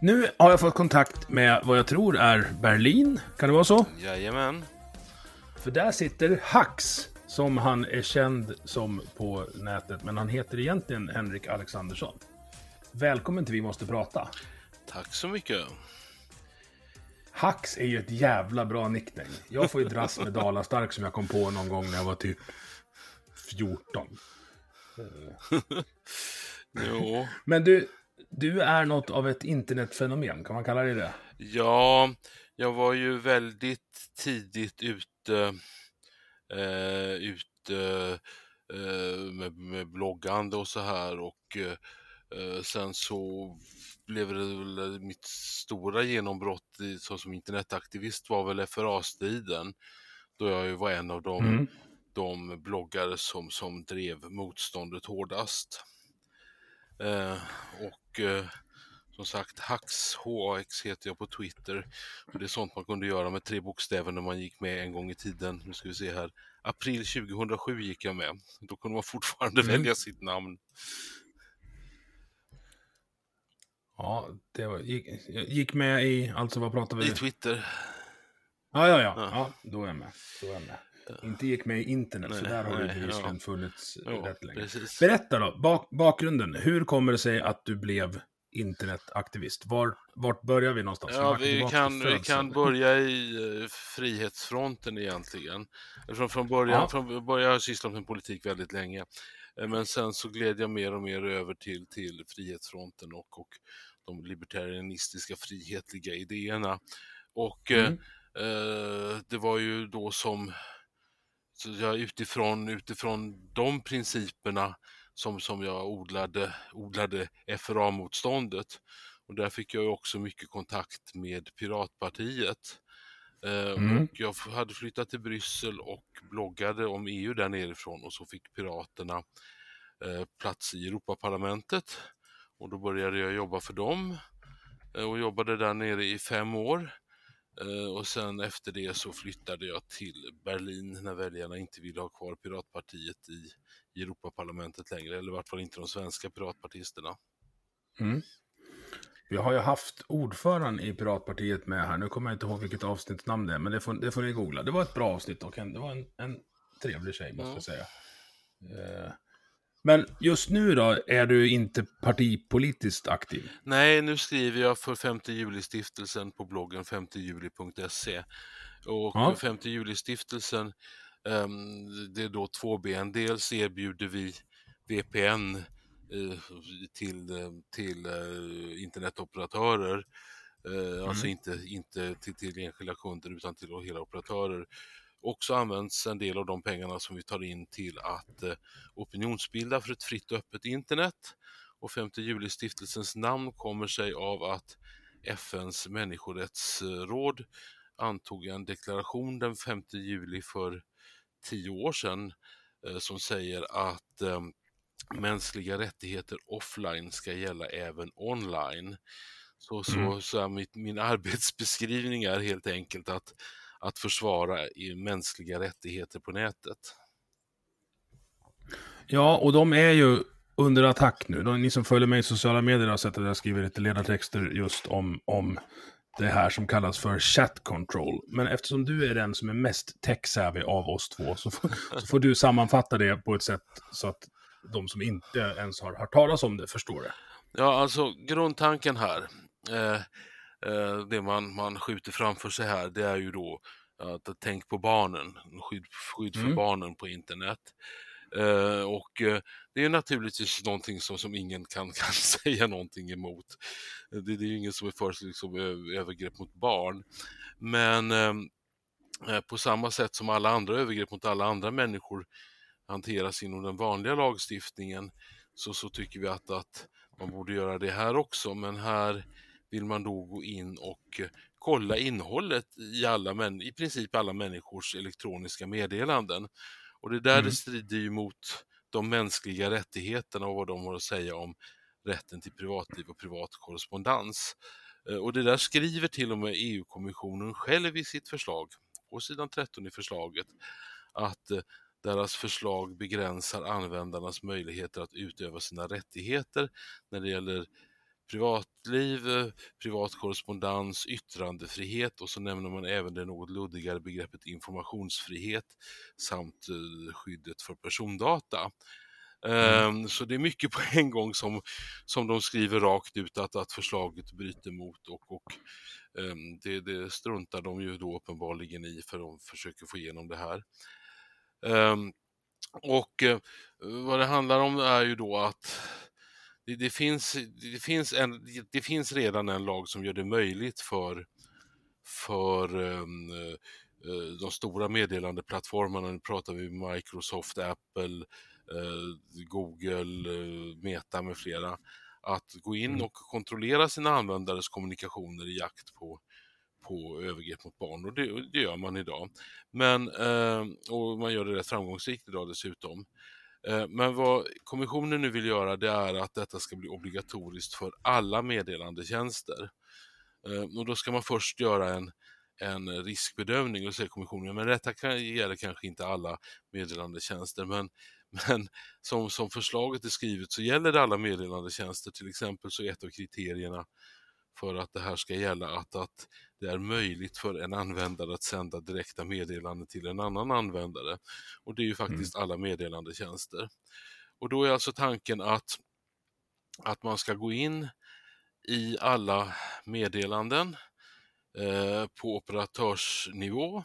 Nu har jag fått kontakt med vad jag tror är Berlin. Kan det vara så? Jajamän. För där sitter Hax, som han är känd som på nätet, men han heter egentligen Henrik Alexandersson. Välkommen till Vi måste prata. Tack så mycket. Hax är ju ett jävla bra nickname. Jag får ju dras med Dalastark som jag kom på någon gång när jag var typ 14. Jo. Men du, du är något av ett internetfenomen, kan man kalla det det? Ja, jag var ju väldigt tidigt ute, eh, ute eh, med, med bloggande och så här och eh, sen så blev det väl mitt stora genombrott i, så som internetaktivist var väl FRA-striden då jag ju var en av de, Mm. de bloggare som, som drev motståndet hårdast. Eh, och eh, som sagt, Hax, HAX heter jag på Twitter. Och det är sånt man kunde göra med tre bokstäver när man gick med en gång i tiden. Nu ska vi se här. April 2007 gick jag med. Då kunde man fortfarande Mm. välja sitt namn. Ja, det var, gick, gick med i, alltså vad pratar vi? I Twitter. Ja, ja, ja, Ja. ja. då är jag med. Då är jag med. Inte gick med i internet, Nej, där har nej, bevisligen ja. funnits Ja, rätt länge. precis. Berätta då, bak, bakgrunden. Hur kommer det sig att du blev internetaktivist? Var, vart börjar vi någonstans? Ja, vi kan, vi kan börja i eh, Frihetsfronten egentligen. Från, från början Ja. från början har jag sysslat med politik väldigt länge. Eh, Men sen så gled jag mer och mer över till, till Frihetsfronten och, och de libertarianistiska frihetliga idéerna. Och eh, Mm. eh, det var ju då som så jag utifrån, utifrån de principerna som, som jag odlade, odlade FRA-motståndet. Och där fick jag också mycket kontakt med Piratpartiet. Eh, Mm. Och jag hade flyttat till Bryssel och bloggade om EU där nerifrån och så fick Piraterna eh, plats i Europaparlamentet. Och då började jag jobba för dem eh, och jobbade där nere i fem år. Eh, Och sen efter det så flyttade jag till Berlin när väljarna inte ville ha kvar Piratpartiet i, i Europaparlamentet längre, eller i vart fall inte de svenska piratpartisterna. Mm. Vi har ju haft ordföranden i Piratpartiet med här. Nu kommer jag inte ihåg vilket avsnittsnamn det är, men det får, det får ni googla. Det var ett bra avsnitt och en, det var en, en trevlig tjej, måste Ja. jag säga. Eh, Men just nu då, är du inte partipolitiskt aktiv? Nej, nu skriver jag för 5 juli-stiftelsen på bloggen 5juli.se. Och Ja. 5 juli-stiftelsen, ehm, det är då två ben. Dels erbjuder vi VPN eh, till, eh, till eh, internetoperatörer. Alltså inte, inte till, till enskilda kunder utan till hela operatörer. Och så används en del av de pengarna som vi tar in till att eh, opinionsbilda för ett fritt och öppet internet. Och 5 juli-stiftelsens namn kommer sig av att FNs människorättsråd antog en deklaration den 5 juli för tio år sedan eh, som säger att eh, mänskliga rättigheter offline ska gälla även online. Så, så, Mm. så är mitt, min arbetsbeskrivning är helt enkelt att, att försvara i mänskliga rättigheter på nätet. Ja, och de är ju under attack nu. De, ni som följer mig i sociala medier har sett att jag skriver lite ledartexter just om, om det här som kallas för chat control. Men eftersom du är den som är mest tech-savvy av oss två så får, så får du sammanfatta det på ett sätt så att de som inte ens har hört talas om det förstår det. Ja, alltså grundtanken här. Eh, det man, man skjuter framför sig här, det är ju då att tänk på barnen, skydd, skydd för Mm. barnen på internet. Eh, och eh, det är naturligtvis någonting som, som ingen kan, kan säga någonting emot. Det, det är ju ingen som är för liksom, övergrepp mot barn. Men eh, på samma sätt som alla andra övergrepp mot alla andra människor hanteras inom den vanliga lagstiftningen så, så tycker vi att, att man borde göra det här också. Men här vill man då gå in och eh, kolla innehållet i, alla, män- i princip alla människors elektroniska meddelanden. Och det där Mm. det strider ju mot de mänskliga rättigheterna och vad de har att säga om rätten till privatliv och privat korrespondens. Eh, Och det där skriver till och med EU-kommissionen själv i sitt förslag, på sidan 13 i förslaget, att eh, deras förslag begränsar användarnas möjligheter att utöva sina rättigheter när det gäller privatliv, privat korrespondens, yttrandefrihet och så nämner man även det något luddigare begreppet informationsfrihet samt eh, skyddet för persondata. Ehm, Så det är mycket på en gång som, som de skriver rakt ut att, att förslaget bryter mot och, och ehm, det, det struntar de ju då uppenbarligen i för de försöker få igenom det här. Ehm, och eh, vad det handlar om är ju då att det, det, finns, det, finns en, det finns redan en lag som gör det möjligt för, för ehm, eh, de stora meddelandeplattformarna, nu pratar vi Microsoft, Apple, eh, Google, Meta med flera, att gå in Mm. och kontrollera sina användares kommunikationer i jakt på, på övergrepp mot barn och det, det gör man idag. Men, eh, och man gör det rätt framgångsrikt idag dessutom. Eh, men vad kommissionen nu vill göra det är att detta ska bli obligatoriskt för alla meddelandetjänster. Eh, och då ska man först göra en, en riskbedömning och säger kommissionen, men detta kan, gäller kanske inte alla meddelandetjänster, men, men som, som förslaget är skrivet så gäller det alla meddelandetjänster. Till exempel så är ett av kriterierna för att det här ska gälla att, att det är möjligt för en användare att sända direkta meddelanden till en annan användare. Och det är ju faktiskt alla meddelandetjänster. Och då är alltså tanken att, att man ska gå in i alla meddelanden eh, på operatörsnivå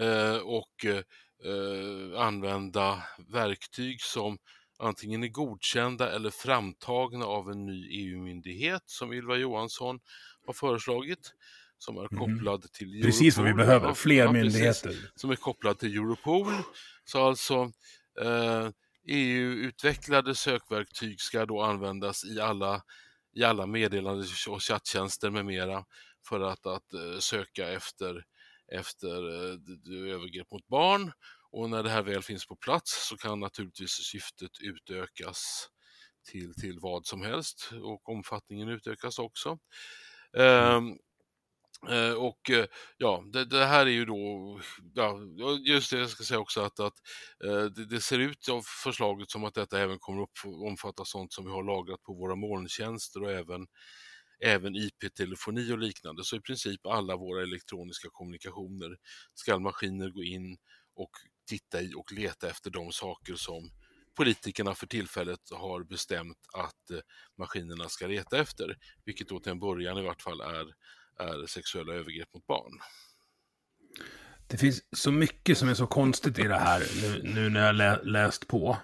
eh, och eh, använda verktyg som antingen är godkända eller framtagna av en ny EU-myndighet som Ylva Johansson har föreslagit som är Mhm. kopplad till Europol. Precis vad vi behöver, fler ja, precis myndigheter. som är kopplad till Europol. Så alltså eh, EU-utvecklade sökverktyg ska då användas i alla, i alla meddelande och chatttjänster med mera för att, att eh, söka efter, efter eh, övergrepp mot barn. Och när det här väl finns på plats så kan naturligtvis syftet utökas till, till vad som helst och omfattningen utökas också. Ehm, Eh, och eh, ja, det, det här är ju då, ja, just det jag ska säga också att, att eh, det, det ser ut av förslaget som att detta även kommer att omfatta sånt som vi har lagrat på våra molntjänster och även, även IP-telefoni och liknande. Så i princip alla våra elektroniska kommunikationer ska maskiner gå in och titta i och leta efter de saker som politikerna för tillfället har bestämt att eh, maskinerna ska leta efter, vilket då till en början i vart fall är är sexuella övergrepp mot barn. Det finns så mycket som är så konstigt i det här nu, nu när jag lä läst på.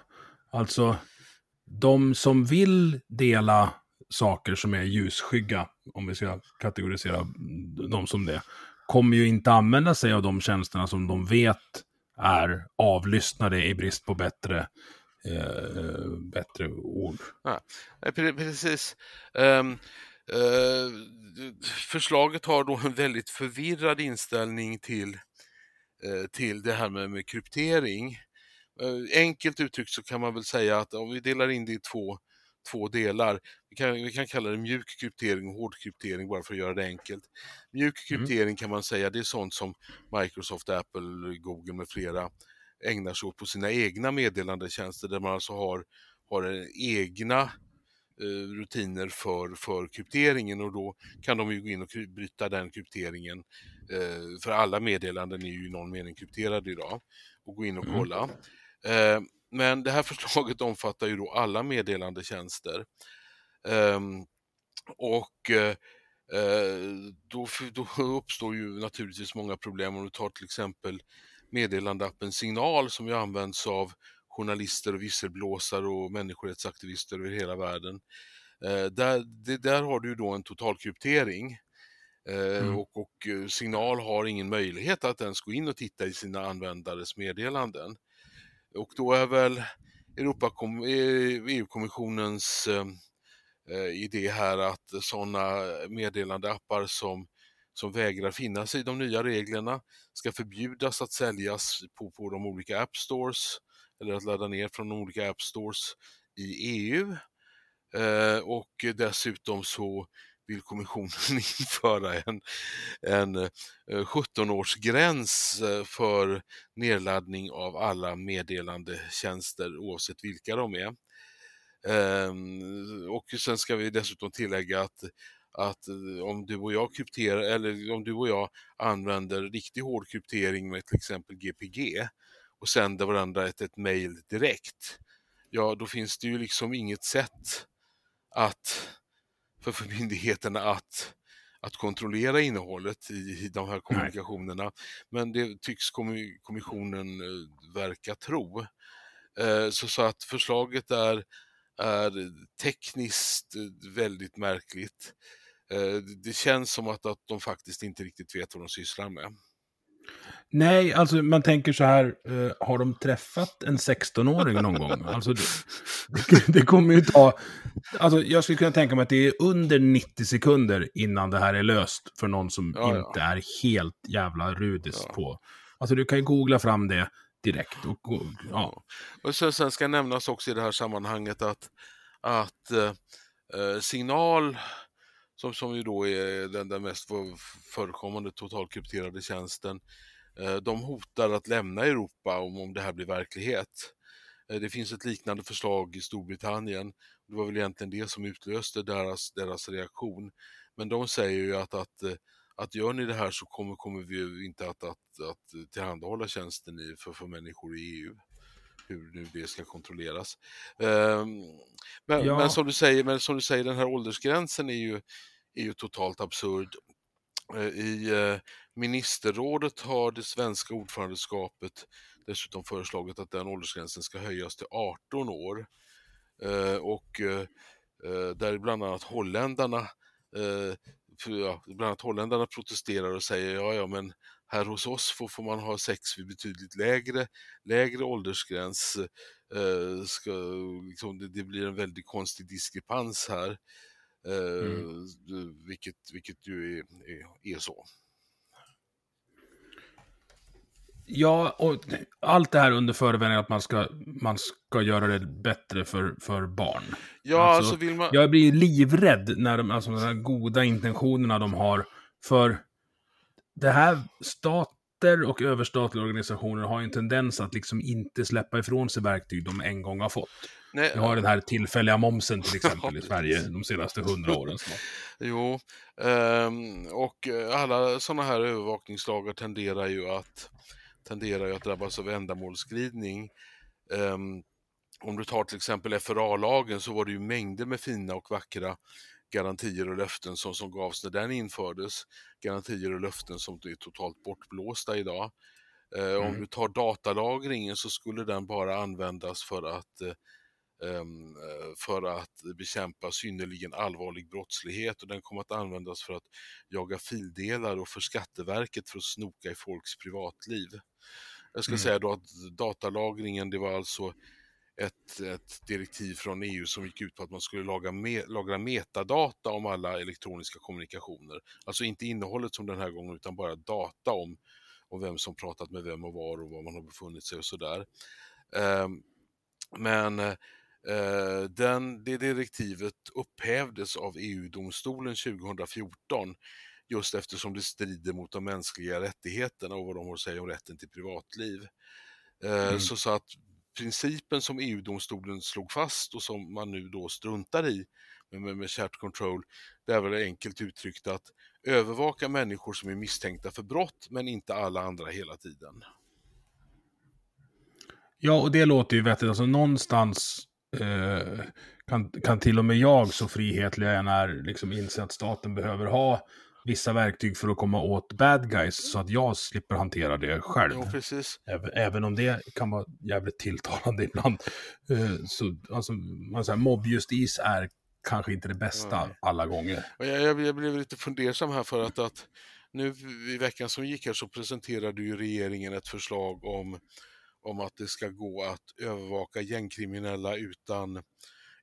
Alltså, de som vill dela saker som är ljusskygga, om vi ska kategorisera dem som det, kommer ju inte använda sig av de tjänsterna som de vet är avlyssnade i brist på bättre, eh, bättre ord. Ja, eh, precis. Um, förslaget har då en väldigt förvirrad inställning till, uh, till det här med, med kryptering. Uh, enkelt uttryckt så kan man väl säga att om vi delar in det i två, två delar, vi kan, vi kan kalla det mjuk kryptering och hård kryptering bara för att göra det enkelt. Mjuk kryptering kan man säga det är sånt som Microsoft, Apple, Google med flera ägnar sig åt på sina egna meddelandetjänster där man alltså har, har egna eh, rutiner för, för krypteringen och då kan de ju gå in och bryta den krypteringen. Eh, för alla meddelanden är ju i någon mening krypterade idag och gå in och Mm. kolla. Eh, men det här förslaget omfattar ju då alla meddelandetjänster. Ehm, och eh, då, då uppstår ju naturligtvis många problem om du tar till exempel meddelandeappen Signal som ju används av journalister och visselblåsare och människorättsaktivister över hela världen. där, det, där har du ju då en totalkryptering Mm. Och, och, Signal har ingen möjlighet att ens gå in och titta i sina användares meddelanden. Och då är väl eh, EU-kommissionens eh, eh, idé här att sådana meddelandeappar som, som vägrar finnas i de nya reglerna ska förbjudas att säljas på, på de olika app stores eller att ladda ner från de olika app stores i EU. Eh, och dessutom så vill kommissionen införa en, en eh, 17-årsgräns eh, för nedladdning av alla meddelandetjänster oavsett vilka de är. Ehm, och sen ska vi dessutom tillägga att att eh, om du och jag krypterar eller om du och jag använder riktigt hård kryptering med till exempel GPG och sänder varandra ett, ett mail direkt, ja då finns det ju liksom inget sätt att för, för myndigheterna att, att kontrollera innehållet i, de här kommunikationerna. Nej. Men det tycks kommissionen eh, verka tro. Eh, så, så att förslaget är, är tekniskt eh, väldigt märkligt. Det känns som att, att de faktiskt inte riktigt vet vad de sysslar med. Nej, alltså man tänker så här, uh, har de träffat en 16-åring någon gång? Alltså det, det, kommer ju ta... Alltså jag skulle kunna tänka mig att det är under 90 sekunder innan det här är löst för någon som ja, inte ja. är helt jävla rudis ja. på. Alltså du kan ju googla fram det direkt. Och, ja. och så, sen ska nämnas också i det här sammanhanget att, att uh, signal som, som ju då är den, den mest förekommande totalkrypterade tjänsten, eh, de hotar att lämna Europa om, om det här blir verklighet. Eh, det finns ett liknande förslag i Storbritannien. Det var väl egentligen det som utlöste deras, deras reaktion. Men de säger ju att, att, eh, att gör ni det här så kommer, kommer vi inte att, att, att tillhandahålla tjänsten i, för, för människor i EU hur nu det ska kontrolleras. Um, men, ja. men, som du säger, men som du säger, den här åldersgränsen är ju, är ju totalt absurd. Eh, I eh, ministerrådet har det svenska ordförandeskapet dessutom föreslagit att den åldersgränsen ska höjas till 18 år. Eh, och där bland annat holländarna bland annat holländarna protesterar och säger ja, ja, men här hos oss får, får man ha sex vid betydligt lägre, lägre åldersgräns. Eh, ska, liksom, det, det, blir en väldigt konstig diskrepans här. Eh, mm. vilket, vilket ju är, är, är, så. Ja, och allt det här under förevändning att man ska, man ska göra det bättre för, för barn. Ja, alltså, alltså vill man... Jag blir livrädd när de, alltså, de här goda intentionerna de har. För det här, stater och överstatliga organisationer har en tendens att liksom inte släppa ifrån sig verktyg de en gång har fått. Nej, Vi har den här tillfälliga momsen till exempel i Sverige de senaste hundra åren. jo, um, och alla sådana här övervakningslagar tenderar ju att, tenderar ju att drabbas av ändamålsglidning. Um, om du tar till exempel FRA-lagen så var det ju mängder med fina och vackra garantier och löften som, som gavs när den infördes. Garantier och löften som är totalt bortblåsta idag. Eh, mm. Om du tar datalagringen så skulle den bara användas för att eh, ehm, för att bekämpa synnerligen allvarlig brottslighet och den kommer att användas för att jaga fildelar och för Skatteverket för att snoka i folks privatliv. Jag ska mm. säga då att datalagringen, det var alltså ett, ett, direktiv från EU som gick ut på att man skulle laga me, lagra metadata om alla elektroniska kommunikationer. Alltså inte innehållet som den här gången utan bara data om, om vem som pratat med vem och var och var man har befunnit sig och sådär. Eh, men eh, den, det direktivet upphävdes av EU-domstolen 2014 just eftersom det strider mot de mänskliga rättigheterna och vad de har att säga om rätten till privatliv. Eh, mm. Så, så att principen som EU-domstolen slog fast och som man nu då struntar i med, med, med chat control, det är väl enkelt uttryckt att övervaka människor som är misstänkta för brott men inte alla andra hela tiden. Ja, och det låter ju vettigt. Alltså någonstans eh, kan, kan till och med jag, så frihetlig jag än är, liksom inse att staten behöver ha vissa verktyg för att komma åt bad guys så att jag slipper hantera det själv. Jo, precis. Även, även om det kan vara jävligt tilltalande ibland. Uh, så, alltså, man säger, mobbjustis är kanske inte det bästa Nej. alla gånger. Jag, jag, jag, blev lite fundersam här för att, att nu i veckan som gick här så presenterade ju regeringen ett förslag om, om att det ska gå att övervaka gängkriminella utan,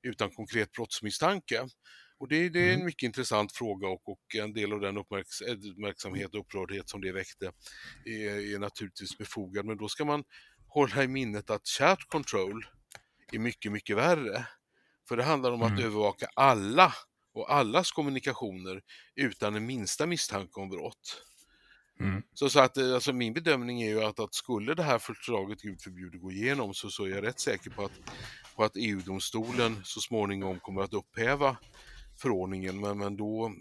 utan konkret brottsmisstanke. Och det, det, är en mm. mycket intressant fråga och, och en del av den uppmärks uppmärksamhet och upprördhet som det väckte är, är, naturligtvis befogad. Men då ska man hålla i minnet att chat control är mycket, mycket värre. För det handlar om mm. att övervaka alla och allas kommunikationer utan en minsta misstanke om brott. Mm. Så, så att, eh, alltså min bedömning är ju att, att skulle det här förslaget Gud förbjude gå igenom så, så är jag rätt säker på att, på att EU-domstolen så småningom kommer att upphäva förordningen men, men då,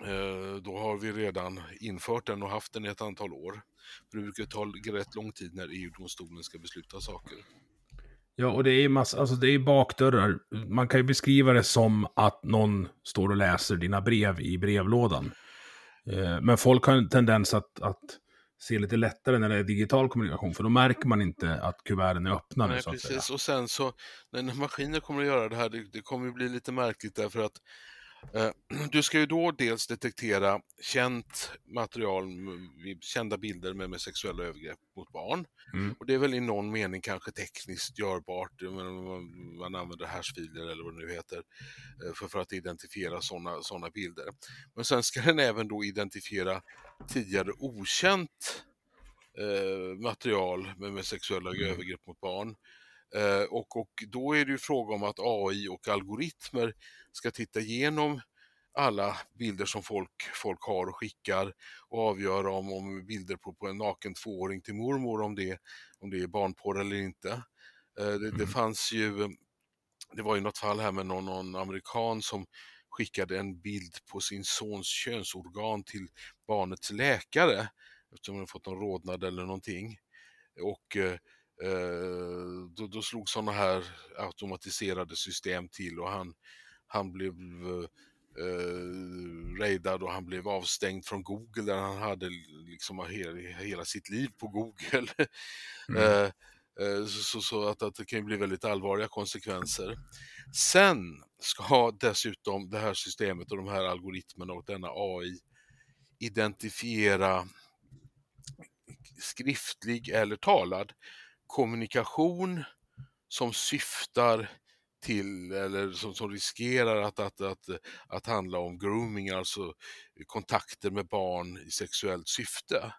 eh, då har vi redan infört den och haft den i ett antal år. För det brukar ta rätt lång tid när EU-domstolen ska besluta saker. Ja, och det är massa, alltså det är bakdörrar. Man kan ju beskriva det som att någon står och läser dina brev i brevlådan. Eh, men folk har en tendens att, att se lite lättare när det är digital kommunikation, för då märker man inte att kuverten är öppnade. Nej, precis. Och sen så, när maskiner kommer att göra det här, det, det kommer att bli lite märkligt därför att eh, du ska ju då dels detektera känt material, kända bilder med, med sexuella övergrepp mot barn. Mm. Och det är väl i någon mening kanske tekniskt görbart, man, man använder hashfiler eller vad det nu heter, eh, för, för att identifiera sådana såna bilder. Men sen ska den även då identifiera tidigare okänt eh, material med, med sexuella mm. övergrepp mot barn. Eh, och, och då är det ju fråga om att AI och algoritmer ska titta igenom alla bilder som folk, folk har och skickar och avgöra om, om bilder på, på en naken tvååring till mormor, om det, om det är barnporr eller inte. Eh, det, det, mm. fanns ju, det var ju något fall här med någon, någon amerikan som skickade en bild på sin sons könsorgan till barnets läkare eftersom han fått någon rodnad eller någonting. Och eh, eh, då, då slog sådana här automatiserade system till och han, han blev eh, raidad och han blev avstängd från Google där han hade liksom hela, hela sitt liv på Google. Mm. eh, eh Eh, så, så, att, att det kan bli väldigt allvarliga konsekvenser. Sen ska dessutom det här systemet och de här algoritmerna och denna AI identifiera skriftlig eller talad kommunikation som syftar till eller som, som riskerar att, att, att, att handla om grooming, alltså kontakter med barn i sexuellt syfte.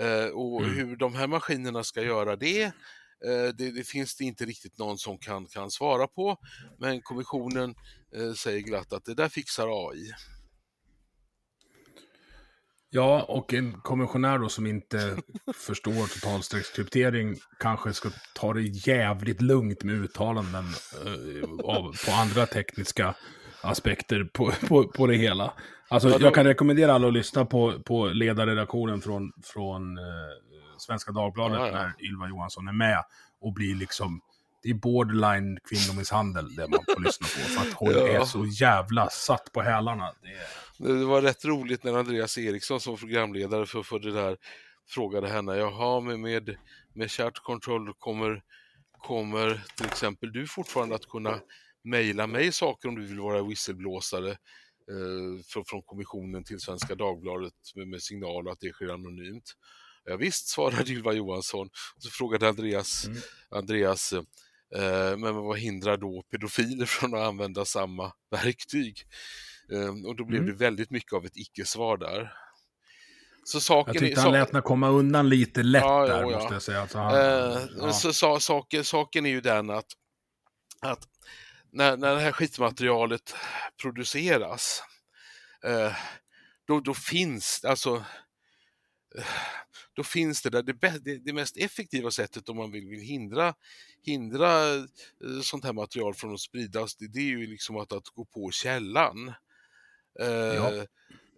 Eh, och mm. hur de här maskinerna ska göra det, eh, det, det, finns det inte riktigt någon som kan, kan svara på. Men kommissionen eh, säger glatt att det där fixar AI. Ja, och en kommissionär då som inte förstår totalstreckskryptering kanske ska ta det jävligt lugnt med uttalanden uh, av, på andra tekniska aspekter på, på, på det hela. Alltså, ja, då... jag kan rekommendera alla att lyssna på, på ledarredaktionen från, från uh, Svenska Dagbladet ja, ja. när Ylva Johansson är med och blir liksom det är borderline kvinnomisshandel det man får lyssna på. För att hon ja. är så jävla satt på hälarna. Det... det... var rätt roligt när Andreas Eriksson som programledare för, för det där frågade henne, jaha med, med, med chat control kommer, kommer till exempel du fortfarande att kunna mejla mig saker om du vill vara visselblåsare eh, från, kommissionen till Svenska Dagbladet med, med signal att det sker anonymt. Ja, visst, svarade Ylva Johansson. Och så frågade Andreas, mm. Andreas Eh, men vad hindrar då pedofiler från att använda samma verktyg? Ehm, och då blev mm. det väldigt mycket av ett icke-svar där. Så saken jag tyckte han lät henne komma undan lite lätt ja, där, ja, måste jag säga. Alltså han, eh, ja. så, saken, saken är ju den att, att när, när det här skitmaterialet produceras, eh, då, då finns, alltså då finns det där, det, det, mest effektiva sättet om man vill, vill hindra, hindra eh, sånt här material från att spridas, det, det är ju liksom att, att gå på källan. Ja. Eh,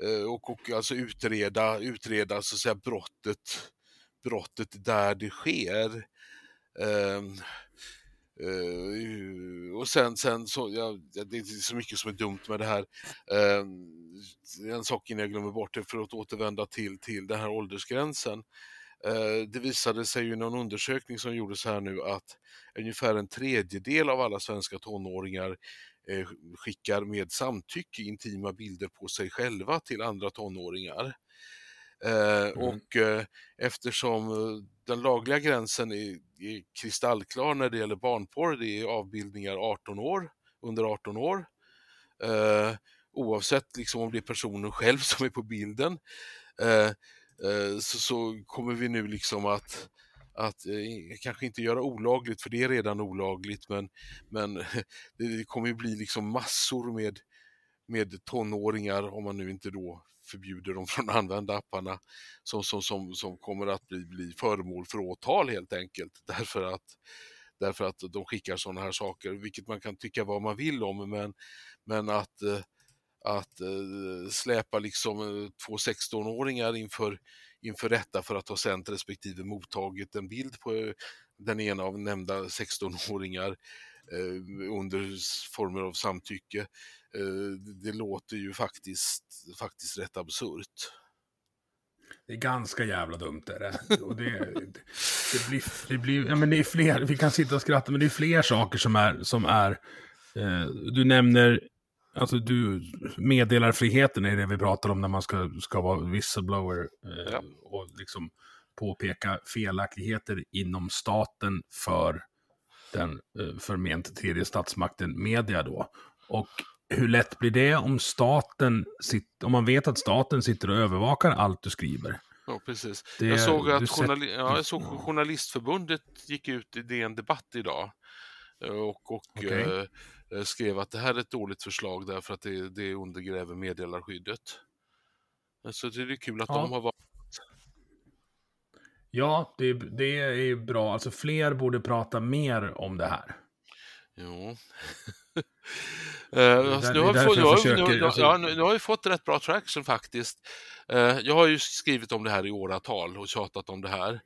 eh, och, och alltså utreda, utreda så att säga brottet, brottet där det sker. Eh, Uh, och sen, sen så, ja, det är så mycket som är dumt med det här. Uh, en sak innan jag glömmer bort det, för att återvända till, till den här åldersgränsen. Uh, det visade sig ju i någon undersökning som gjordes här nu att ungefär en tredjedel av alla svenska tonåringar skickar med samtycke intima bilder på sig själva till andra tonåringar. Mm. Och eftersom den lagliga gränsen är, är kristallklar när det gäller barnporr, det är avbildningar 18 år, under 18 år. Eh, oavsett liksom om det är personen själv som är på bilden. Eh, eh, så, så, kommer vi nu liksom att, att eh, kanske inte göra olagligt, för det är redan olagligt, men, men det kommer ju bli liksom massor med, med tonåringar, om man nu inte då förbjuder dem från att använda apparna som, som, som, som kommer att bli, bli föremål för åtal helt enkelt. Därför att, därför att de skickar sådana här saker, vilket man kan tycka vad man vill om, men, men att, eh, att eh, släpa liksom eh, två 16-åringar inför, inför rätta för att ha sänt respektive mottagit en bild på den ena av nämnda 16-åringar under former av samtycke det låter ju faktiskt, faktiskt rätt absurt. Det är ganska jävla dumt är det. Och det, det, blir, det blir, ja men det är fler, vi kan sitta och skratta, men det är fler saker som är, som är eh, du nämner, alltså du, meddelarfriheten är det vi pratar om när man ska, ska vara whistleblower eh, ja. och liksom påpeka felaktigheter inom staten för den eh, förment tredje statsmakten, media då. Och hur lätt blir det om staten, sitter, om man vet att staten sitter och övervakar allt du skriver? Ja, precis. Det, jag, såg att journali ja, jag såg Journalistförbundet gick ut i DN Debatt idag eh, och, och okay. eh, eh, skrev att det här är ett dåligt förslag därför att det, det undergräver meddelarskyddet. Så det är kul att ja. de har varit Ja, det, det är bra. Alltså fler borde prata mer om det här. Jo. Uh, nu, har vi fått, rätt bra traction faktiskt. Uh, jag har ju skrivit om det här i åratal och tjatat om det här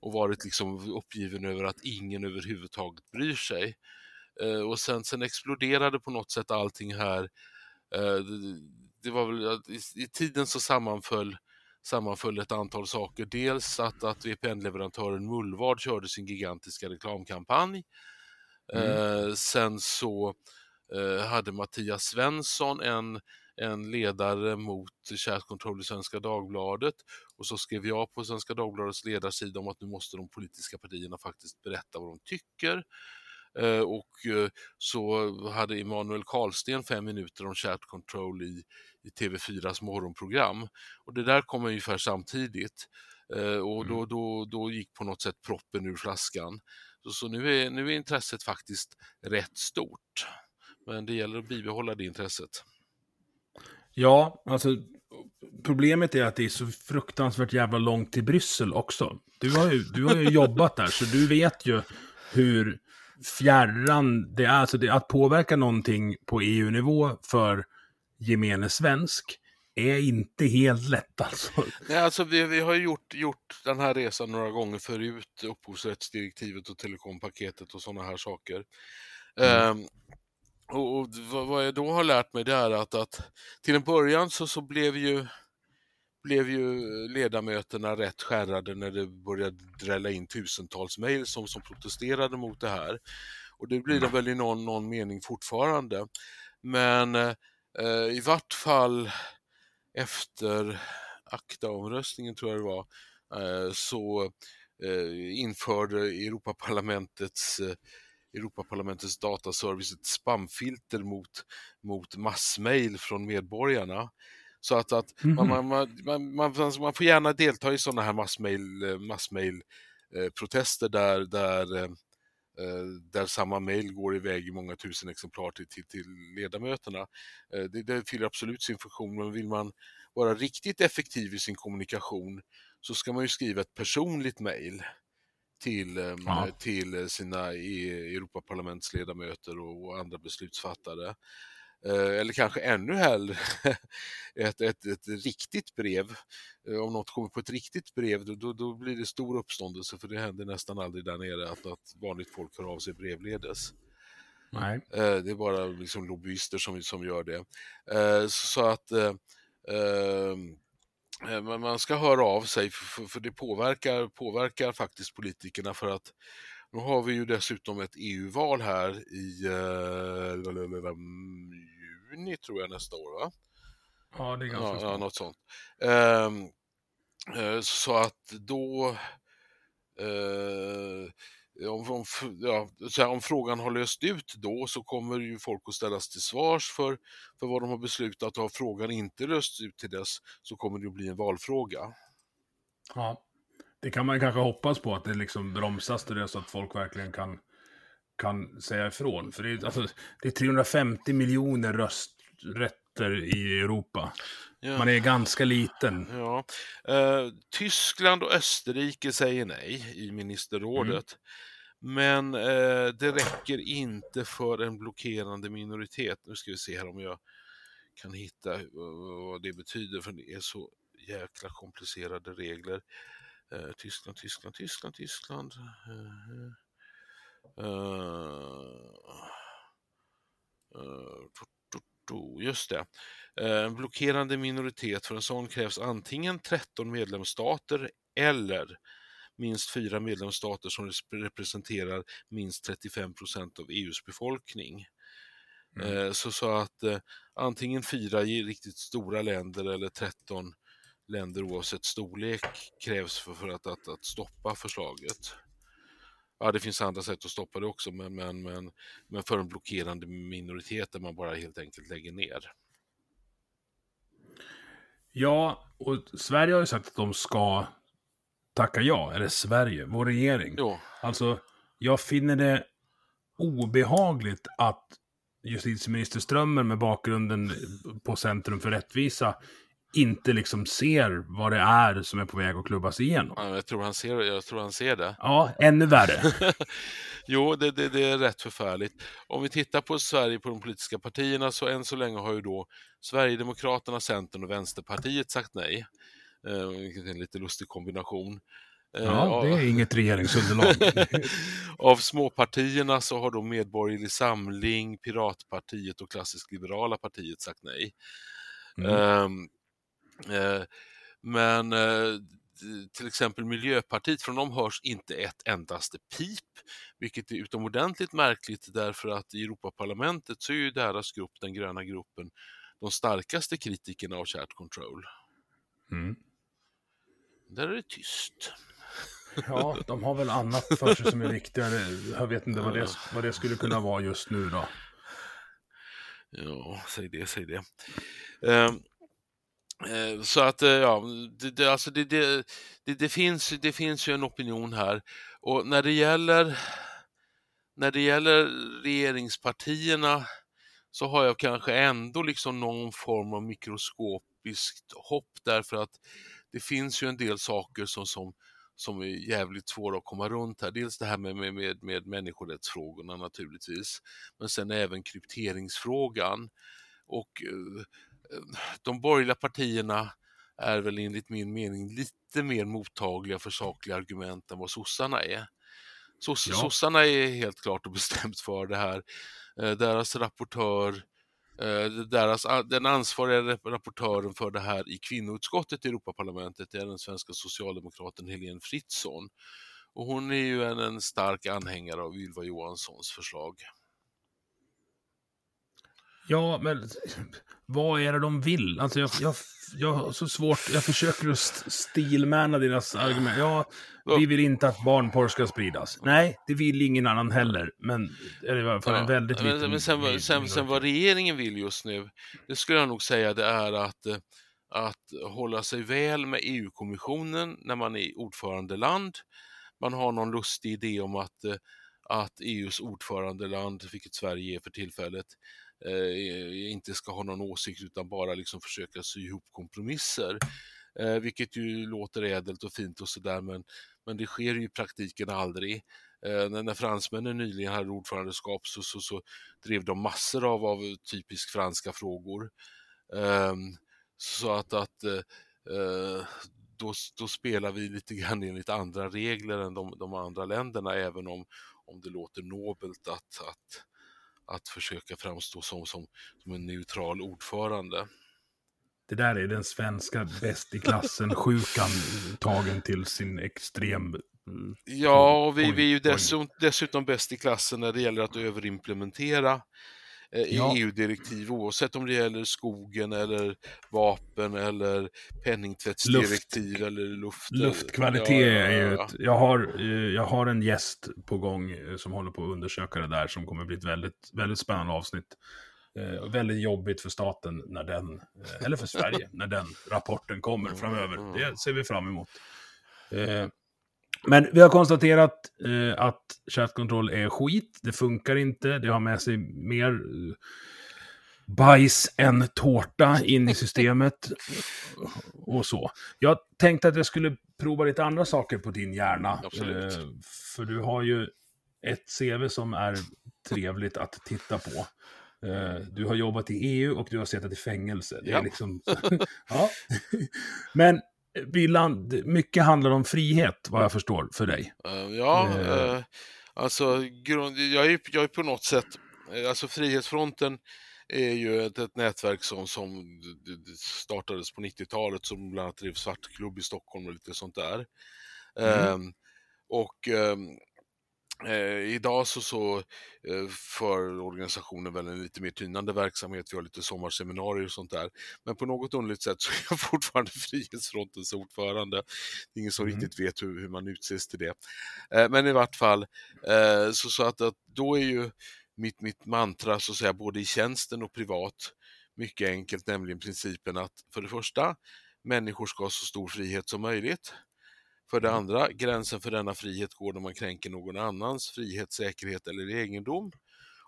och varit liksom uppgiven över att ingen överhuvudtaget bryr sig. Uh, och sen, sen exploderade på något sätt allting här. Det, det, var väl, i, i, tiden så sammanföll, sammanföll ett antal saker. Dels att, att VPN-leverantören Mullvad körde sin gigantiska reklamkampanj. Mm. sen så Eh, hade Mattias Svensson en, en ledare mot kärskontroll i Svenska Dagbladet och så skrev jag på Svenska Dagbladets ledarsida om att nu måste de politiska partierna faktiskt berätta vad de tycker. Eh, och eh, så hade Emanuel Karlsten fem minuter om chat control i, i TV4s morgonprogram. Och det där kom ungefär samtidigt. Och då, mm. då, då gick på något sätt proppen ur flaskan. Så, så nu, är, nu är intresset faktiskt rätt stort. Men det gäller att bibehålla det intresset. Ja, alltså problemet är att det är så fruktansvärt jävla långt till Bryssel också. Du har ju, du har ju jobbat där, så du vet ju hur fjärran det är. Alltså det, att påverka någonting på EU-nivå för gemene svensk är inte helt lätt alltså. Nej, alltså vi, vi har gjort, gjort den här resan några gånger förut, upphovsrättsdirektivet och telekompaketet och sådana här saker. Mm. Um, och, och, vad jag då har lärt mig det är att, att till en början så, så blev ju blev ju ledamöterna rätt skärrade när det började drälla in tusentals mejl som, som protesterade mot det här. Och det blir det väl i någon, någon mening fortfarande. Men eh, i vart fall efter akta-omröstningen tror jag det var, eh, så eh, införde Europaparlamentets eh, Europaparlamentets dataservice ett spamfilter mot, mot massmail från medborgarna. Så att, att mm -hmm. man, man, man, man, får gärna delta i sådana här massmail, massmail eh, protester där, där, eh, där samma mail går iväg i många tusen exemplar till, till, till ledamöterna. Eh, det, det fyller absolut sin funktion, men vill man vara riktigt effektiv i sin kommunikation så ska man ju skriva ett personligt mail till, ehm, ja. till sina Europaparlamentsledamöter och andra beslutsfattare. Eh, eller kanske ännu hellre ett, ett, ett riktigt brev. Eh, om något kommer på ett riktigt brev då, då, blir det stor uppståndelse för det händer nästan aldrig där nere att, att vanligt folk hör av sig brevledes. Nej. Eh, det är bara liksom lobbyister som, som gör det. Så att man ska höra av sig för, för det påverkar, påverkar faktiskt politikerna för att nu har vi ju dessutom ett EU-val här i eh, juni tror jag nästa år va? Ja, det är ganska ja, ja, något sånt. Ehm, eh, så att då eh, om, om, ja, om, frågan har löst ut då så kommer ju folk att ställas till svars för, för vad de har beslutat och har frågan inte löst ut till dess så kommer det att bli en valfråga. Ja det kan man kanske hoppas på att det liksom bromsas till det så att folk verkligen kan, kan säga ifrån. För det är, alltså, det är 350 miljoner rösträtter i Europa. Ja. Man är ganska liten. Ja. Uh, Tyskland och Österrike säger nej i ministerrådet. Mm. Men uh, det räcker inte för en blockerande minoritet. Nu ska vi se här om jag kan hitta vad det betyder, för det är så jäkla komplicerade regler. Eh, Tyskland, Tyskland, Tyskland, Tyskland. Uh, uh, just det. En blockerande minoritet, för en sån krävs antingen 13 medlemsstater eller minst fyra medlemsstater som representerar minst 35 procent av EUs befolkning. Mm. Så, så att eh, antingen fyra riktigt stora länder eller 13 länder oavsett storlek krävs för, för att, att, att stoppa förslaget. Ja, det finns andra sätt att stoppa det också, men, men, men, men för en blockerande minoritet där man bara helt enkelt lägger ner. Ja, och Sverige har ju sagt att de ska tacka ja, eller Sverige, vår regering. Jo. Alltså, jag finner det obehagligt att justitieminister Strömmer med bakgrunden på Centrum för rättvisa inte liksom ser vad det är som är på väg att klubbas igenom. Ja, jag, tror han ser, jag tror han ser det. Ja, ännu värre. jo, det, det, det, är rätt förfärligt. Om vi tittar på Sverige, på de politiska partierna, så än så länge har ju då Sverigedemokraterna, Centern och Vänsterpartiet sagt nej. Eh, vilket är en lite lustig kombination. Eh, ja, det är inget regeringsunderlag. av småpartierna så har då Medborgerlig Samling, Piratpartiet och Klassiskt Liberala partiet sagt nej. Mm. Um, men eh, till exempel Miljöpartiet, från dem hörs inte ett endaste pip, vilket är utomordentligt märkligt därför att i Europaparlamentet så är ju deras grupp, den gröna gruppen, de starkaste kritikerna av chat control. Mm. Där är det tyst. Ja, de har väl annat för sig som är viktigare. Jag vet inte vad det, vad det skulle kunna vara just nu då. Ja, säg det, säg det. Um, Eh, Eh, så att, eh, ja, det, det, alltså det, det, det, finns, det finns ju en opinion här. Och när det gäller, när det gäller regeringspartierna så har jag kanske ändå liksom någon form av mikroskopiskt hopp därför att det finns ju en del saker som, som, som är jävligt svåra att komma runt här. Dels det här med, med, med, med människorättsfrågorna naturligtvis, men sen även krypteringsfrågan. Och eh, de borgerliga partierna är väl enligt min mening lite mer mottagliga för sakliga argument än vad sossarna är. Soss, ja. Sossarna är helt klart och bestämt för det här. Eh, deras rapportör, eh, deras, den ansvariga rapportören för det här i kvinnoutskottet i Europaparlamentet är den svenska socialdemokraten Helene Fritzon. Och hon är ju en, en stark anhängare av Ylva Johanssons förslag. Ja, men vad är det de vill? Alltså jag, jag, jag har så svårt, jag försöker att stilmana deras argument. Ja, vi vill inte att barnporr ska spridas. Nej, det vill ingen annan heller. Men det är i alla fall en väldigt men, liten... Men sen, sen, sen vad regeringen vill just nu, det skulle jag nog säga det är att, eh, att hålla sig väl med EU-kommissionen när man är ordförandeland. Man har någon lustig idé om att, eh, att EUs ordförandeland, vilket Sverige är för tillfället, Eh, eh, inte ska ha någon åsikt utan bara liksom försöka sy ihop kompromisser. Eh, vilket ju låter ädelt och fint och sådär men, men det sker ju i praktiken aldrig. Eh, när, när fransmännen nyligen hade ordförandeskap så, så, så drev de massor av, av typiskt franska frågor. Eh, så att, att eh, eh, då, då, spelar vi lite grann enligt andra regler än de, de andra länderna, även om, om det låter nobelt att, att, att försöka framstå som, som, som en neutral ordförande. Det där är den svenska bäst i klassen-sjukan tagen till sin extrem Ja, och vi, vi är ju dessutom, dessutom bäst i klassen när det gäller att överimplementera eh, ja. EU-direktiv oavsett om det gäller skogen eller vapen eller penningtvättsdirektiv luft. eller luft. Luftkvalitet ja, ja, är ju ett... Jag har, eh, jag har en gäst på gång eh, som håller på att undersöka det där som kommer bli ett väldigt, väldigt spännande avsnitt. Eh, väldigt jobbigt för staten när den, eller för Sverige, när den rapporten kommer mm, framöver. Mm. Det ser vi fram emot. Eh, men vi har konstaterat eh, att chattkontroll är skit. Det funkar inte. Det har med sig mer eh, bajs än tårta in i systemet. och så. Jag tänkte att jag skulle prova lite andra saker på din hjärna. Eh, för du har ju ett CV som är trevligt att titta på. Eh, du har jobbat i EU och du har suttit i fängelse. Det är ja. liksom... ja. Men Byland, mycket handlar om frihet, vad jag förstår, för dig. Uh, ja, uh, alltså grund, jag, är, jag är på något sätt, alltså Frihetsfronten är ju ett, ett nätverk som, som startades på 90-talet som bland annat drev Svartklubb i Stockholm och lite sånt där. Mm. Um, och um, Eh, idag så, så eh, för organisationen väl en lite mer tynande verksamhet. Vi har lite sommarseminarier och sånt där. Men på något underligt sätt så är jag fortfarande Frihetsfrontens ordförande. Det är ingen som mm. riktigt vet hur, hur, man utses till det. Eh, men i vart fall, eh, så, så att, att, då är ju mitt, mitt mantra så att säga både i tjänsten och privat mycket enkelt, nämligen principen att för det första, människor ska ha så stor frihet som möjligt. För det mm. andra, gränsen för denna frihet går när man kränker någon annans frihet, säkerhet eller egendom.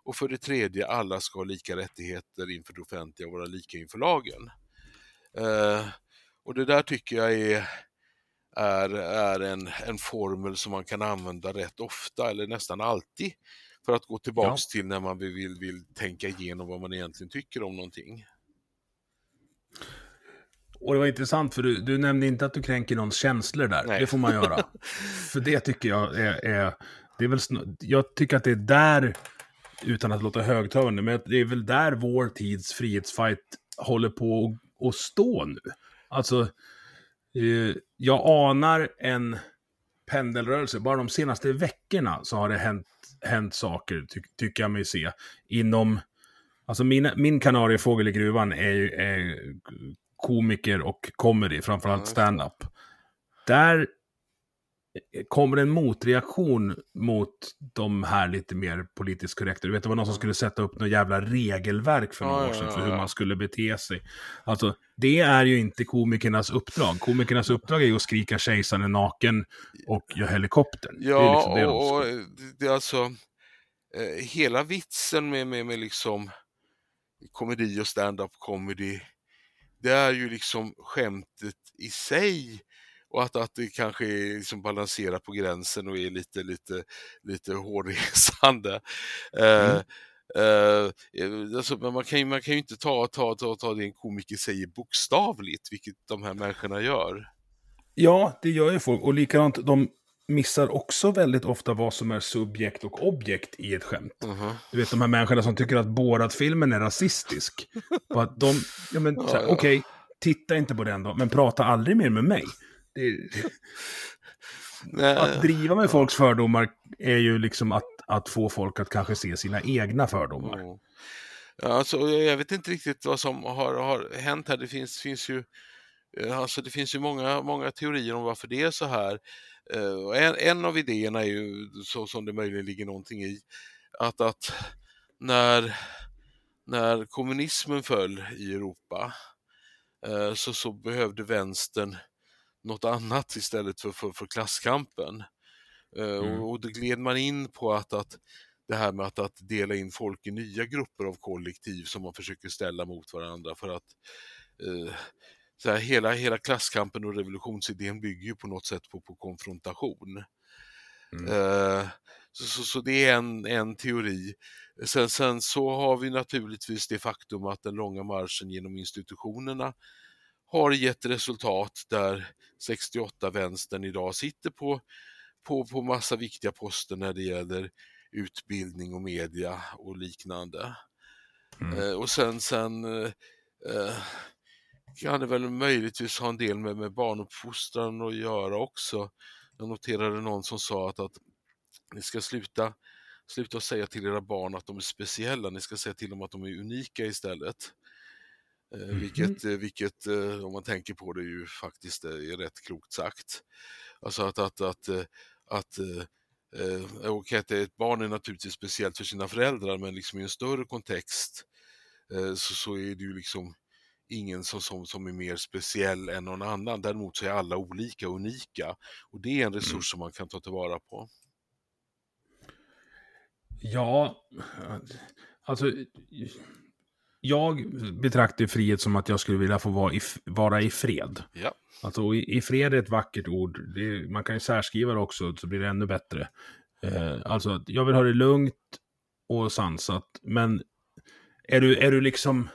Och för det tredje, alla ska ha lika rättigheter inför det offentliga och vara lika inför lagen. Eh, och det där tycker jag är, är, är en, en formel som man kan använda rätt ofta eller nästan alltid för att gå tillbaks ja. till när man vill, vill tänka igenom vad man egentligen tycker om någonting. Och det var intressant för du, du nämnde inte att du kränker någons känslor där. Nej. Det får man göra. för det tycker jag är, är, det är väl, jag tycker att det är där, utan att låta högtravande, men det är väl där vår tids frihetsfight håller på att stå nu. Alltså, eh, jag anar en pendelrörelse. Bara de senaste veckorna så har det hänt, hänt saker, ty, tycker jag mig se, inom Alltså min, min kanariefågel i gruvan är ju är komiker och comedy, framförallt stand-up. Där kommer en motreaktion mot de här lite mer politiskt korrekta. Du vet, det var någon som skulle sätta upp något jävla regelverk för några år sedan för hur man skulle bete sig. Alltså, det är ju inte komikernas uppdrag. Komikernas uppdrag är ju att skrika kejsaren är naken och göra helikoptern. Ja, liksom det och, och det är alltså eh, hela vitsen med, med, med liksom komedi och stand-up comedy det är ju liksom skämtet i sig och att, att det kanske är liksom balanserat på gränsen och är lite, lite, lite hårresande. Mm. Uh, Uh, alltså, man kan, ju, man kan ju inte ta, ta, ta, ta det en komiker säger bokstavligt, vilket de här människorna gör. Ja, det gör ju folk. Och likadant, de missar också väldigt ofta vad som är subjekt och objekt i ett skämt. Uh -huh. Du vet de här människorna som tycker att Borat-filmen är rasistisk. och att de, ja men, okej, okay, titta inte på den då, men prata aldrig mer med mig. Det, att driva med folks fördomar är ju liksom att, att få folk att kanske se sina egna fördomar. Mm. Ja, alltså, jag vet inte riktigt vad som har, har hänt här. Det finns, finns ju eh, Alltså det finns ju många, många teorier om varför det är så här. Eh, en, en av idéerna är ju, så som det möjligen ligger någonting i, att, att när, när kommunismen föll i Europa eh, så, så behövde vänstern något annat istället för, för, för klasskampen. Eh, mm. Och, och då gled man in på att, att det här med att, att dela in folk i nya grupper av kollektiv som man försöker ställa mot varandra för att eh, så här, hela, hela klasskampen och revolutionsidén bygger ju på något sätt på, på konfrontation. Mm. Uh, så, så, så, det är en, en teori. Sen, sen så har vi naturligtvis det faktum att den långa marschen genom institutionerna har gett resultat där 68 vänstern idag sitter på, på, på massa viktiga poster när det gäller utbildning och media och liknande. Mm. Eh, och sen, sen eh, kan det väl möjligtvis ha en del med, med barnuppfostran att göra också. Jag noterade någon som sa att, att ni ska sluta, sluta säga till era barn att de är speciella, ni ska säga till dem att de är unika istället. Mm. Vilket, eh, vilket, eh, om man tänker på det, ju faktiskt är rätt klokt sagt. Alltså att, att, att, att, och att ett barn är naturligtvis speciellt för sina föräldrar, men liksom i en större kontext så, så är det ju liksom ingen som, som, som är mer speciell än någon annan. Däremot så är alla olika och unika och det är en mm. resurs mm. som man kan ta tillvara på. Ja, alltså jag betraktar frihet som att jag skulle vilja få vara i, vara i fred. Ja. Alltså i, i fred är ett vackert ord. Det, man kan ju särskriva det också så blir det ännu bättre. Eh, alltså jag vill ha det lugnt och sansat. Men är du, är du liksom...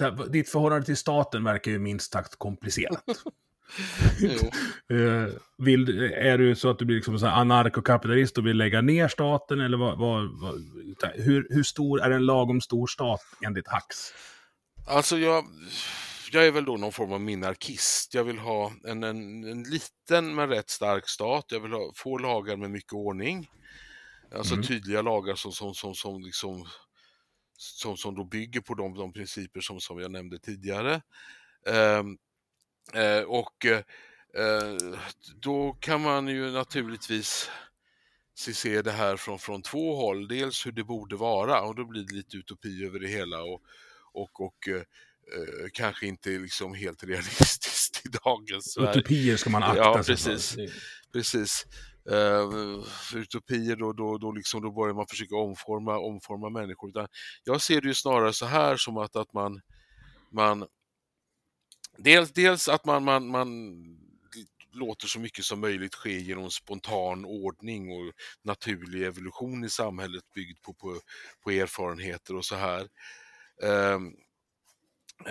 Här, ditt förhållande till staten verkar ju minst sagt komplicerat. uh, vill, är du så att du blir liksom så anarkokapitalist och vill lägga ner staten? Eller vad, vad, vad, hur, hur stor är en lagom stor stat enligt Hax? Alltså jag, jag är väl då någon form av minarkist. Jag vill ha en, en, en liten men rätt stark stat. Jag vill ha få lagar med mycket ordning. Alltså mm. tydliga lagar som, som, som, som, liksom, som, som då bygger på de, de principer som, som jag nämnde tidigare. Um, Eh, och eh, då kan man ju naturligtvis se det här från, från två håll. Dels hur det borde vara och då blir det lite utopi över det hela och, och, och eh, kanske inte liksom helt realistiskt i dagens Sverige. Utopier ska man akta ja, sig precis, för. Precis eh, utopier då, då, då, liksom, då börjar man försöka omforma, omforma människor. Utan jag ser det ju snarare så här som att, att man, man Dels, dels att man, man, man låter så mycket som möjligt ske genom spontan ordning och naturlig evolution i samhället byggd på, på, på erfarenheter och så här. Eh,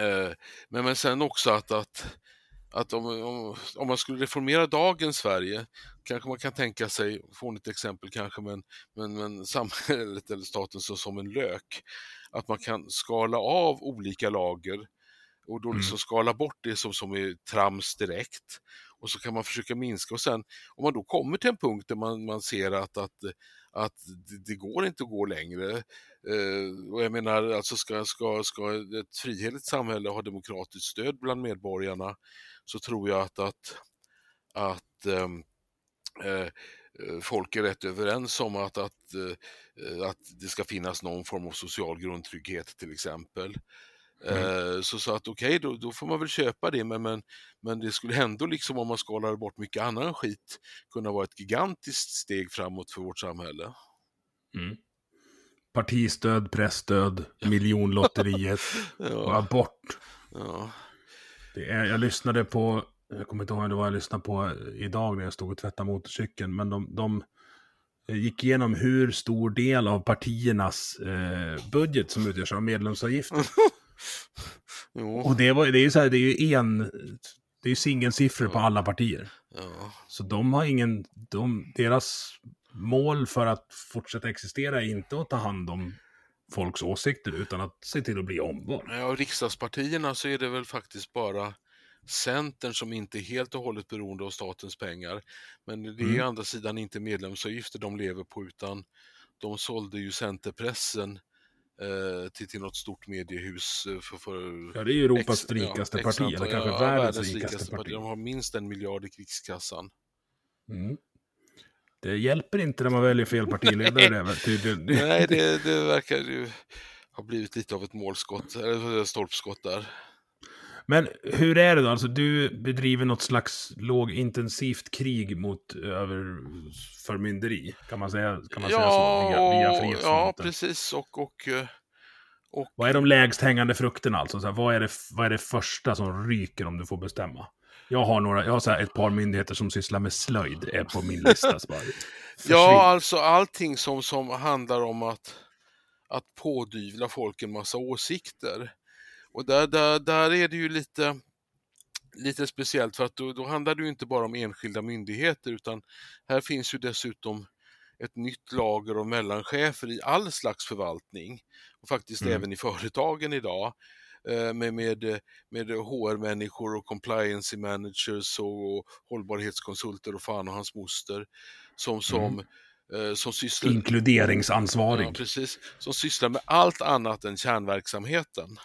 eh, men, men sen också att, att, att om, om, om, man skulle reformera dagens Sverige kanske man kan tänka sig, fånigt exempel kanske, men, men, men samhället eller staten så som en lök. Att man kan skala av olika lager och då liksom mm. skala bort det som, som är trams direkt. Och så kan man försöka minska och sen om man då kommer till en punkt där man, man ser att, att, att det, det går inte att gå längre. Eh, och jag menar, alltså ska, ska, ska ett frihetligt samhälle ha demokratiskt stöd bland medborgarna så tror jag att, att, att eh, folk är rätt överens om att, att, eh, att det ska finnas någon form av social grundtrygghet till exempel. Mm. Eh, så, så att okej, okay, då, då, får man väl köpa det, men, men, men det skulle ändå, liksom om man skalar bort mycket annan skit, kunna vara ett gigantiskt steg framåt för vårt samhälle. Mm. Partistöd, pressstöd, miljonlotteriet ja. och abort. Ja. Det är, jag lyssnade på, jag kommer inte ihåg vad jag lyssnade på idag när jag stod och tvättade motorcykeln, men de, de gick igenom hur stor del av partiernas eh, budget som utgörs av medlemsavgifter. Och det, var, det är ju så här, det är ju en, det är ju singelsiffror på alla partier. Ja. Så de har ingen, de, deras mål för att fortsätta existera är inte att ta hand om folks åsikter utan att se till att bli omvald. Ja, och riksdagspartierna så är det väl faktiskt bara Centern som inte är helt och hållet beroende av statens pengar. Men det är mm. å andra sidan inte medlemsavgifter de lever på utan de sålde ju Centerpressen eh, till, till något stort mediehus. Eh, för, för ja, det är ju Europas ex, rikaste ja, parti, eller kanske ja, världens, världens rikaste, rikaste parti. De har minst en miljard i krigskassan. Mm. Det hjälper inte när man väljer fel partiledare. Nej, tydligen. Nej det, det verkar ju ha blivit lite av ett målskott, eller stolpskott där. Men hur är det då? Alltså du bedriver något slags lågintensivt krig mot överförmynderi? Kan man säga, kan man ja, säga så? Via, via ja, precis. Och, och, Och, Vad är de lägst hängande frukterna alltså? Så här, vad, är det, vad är det första som ryker om du får bestämma? Jag har, några, jag har så ett par myndigheter som sysslar med slöjd är på min lista. Ja, alltså allting som, som handlar om att, att pådyvla folk en massa åsikter. Och där, där, där är det ju lite, lite speciellt för att då, då handlar det inte bara om enskilda myndigheter utan här finns ju dessutom ett nytt lager av mellanchefer i all slags förvaltning och faktiskt Mm. även i företagen idag eh, med, med, med HR-människor och compliance managers och hållbarhetskonsulter och fan och hans moster som, som, eh, som sysslar Inkluderingsansvarig. Ja, precis. Som sysslar med allt annat än kärnverksamheten.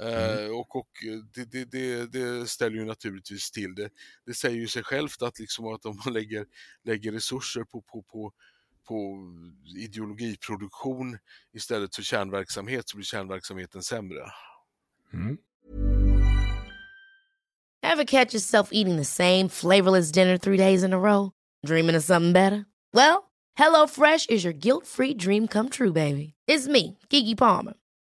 Eh, och och det, det, det, det ställer ju naturligtvis till det. Det säger ju sig självt att, liksom att om man lägger, lägger resurser på, på, på, på ideologiproduktion istället för kärnverksamhet så blir kärnverksamheten sämre. Mm. Ever catch yourself eating the same flavorless dinner three days in a row? Dreaming of something better? Well, HelloFresh is your guilt-free dream come true, baby. It's me, Kiki Palmer.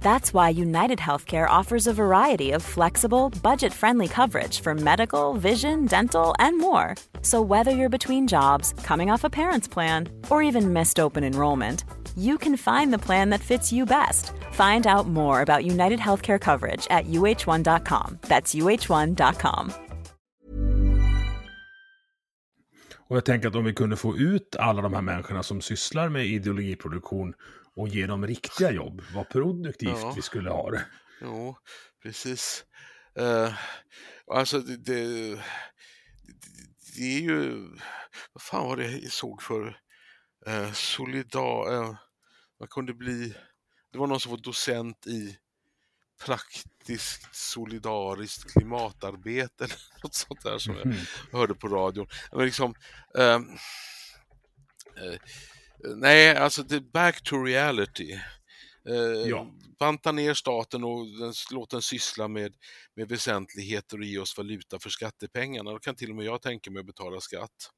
That's why United Healthcare offers a variety of flexible, budget friendly coverage for medical, vision, dental, and more. So, whether you're between jobs, coming off a parent's plan, or even missed open enrollment, you can find the plan that fits you best. Find out more about United Healthcare coverage at uh1.com. That's uh1.com. Och jag tänker att om vi kunde få ut alla de här människorna som sysslar med ideologiproduktion och ge dem riktiga jobb, vad produktivt Ja. vi skulle ha det. Jo, precis. Eh, alltså det, det, det, är ju, vad fan var det jag såg för uh, solidar, eh, man kunde bli, det var någon som var docent i praktiskt solidariskt klimatarbete eller något sånt där som Mhm. jag hörde på radion. Men liksom, ehm, eh, nej, alltså det back to reality. Eh, Ja. Banta ner staten och låt den syssla med, med väsentligheter och ge oss valuta för skattepengarna. Då kan till och med jag tänka mig att betala skatt.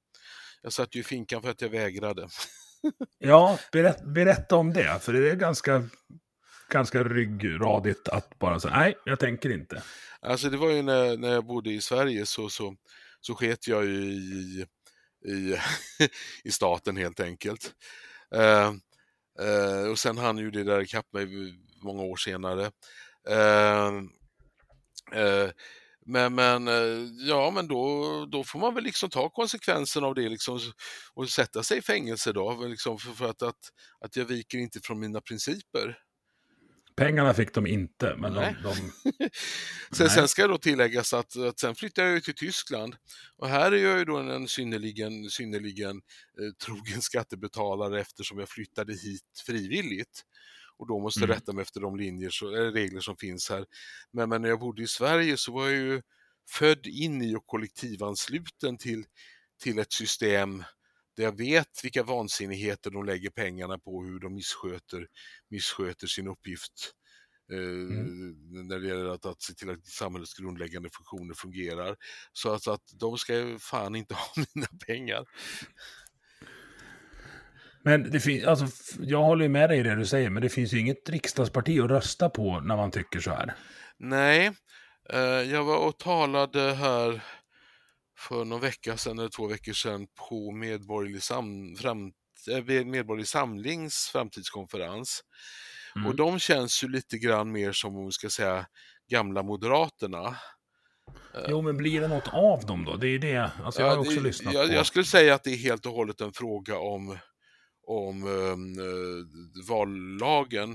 Jag satt ju i finkan för att jag vägrade. Ja, berätt, berätta om det, för det är ganska, ganska ryggradigt att bara säga nej, jag tänker inte. Alltså det var ju när, när jag bodde i Sverige så, så, så sket jag ju i, i, i staten helt enkelt. Eh, eh, och sen hann ju det där ikapp mig många år senare. Eh, eh men, men eh, ja, men då, då får man väl liksom ta konsekvensen av det liksom, och sätta sig i fängelse då, liksom för, för att, att, att jag viker inte från mina principer. Pengarna fick de inte, men de, de Sen, sen ska då tilläggas att, att sen flyttade jag ju till Tyskland och här är jag ju då en, en synnerligen, synnerligen eh, trogen skattebetalare eftersom jag flyttade hit frivilligt och då måste Mm. rätta mig efter de linjer så, regler som finns här. Men, men när jag bodde i Sverige så var jag ju född in i och kollektivansluten till, till ett system där jag vet vilka vansinnigheter de lägger pengarna på hur de missköter, missköter sin uppgift eh, när det gäller att, att se till att samhällets grundläggande funktioner fungerar. Så att, att de ska ju fan inte ha mina pengar. Men det finns, alltså, jag håller ju med dig i det du säger, men det finns ju inget riksdagsparti att rösta på när man tycker så här. Nej, eh, jag var och talade här för någon vecka sedan eller två veckor sedan på Medborgerlig, sam, fram, eh, Medborgerlig Samlings framtidskonferens. Mm. Och de känns ju lite grann mer som, om vi ska säga, gamla Moderaterna. Jo, men blir det något av dem då? Det är det. Alltså, jag har Ja, också det- lyssnat jag, på. jag skulle säga att det är helt och hållet en fråga om, om ehm, eh, vallagen.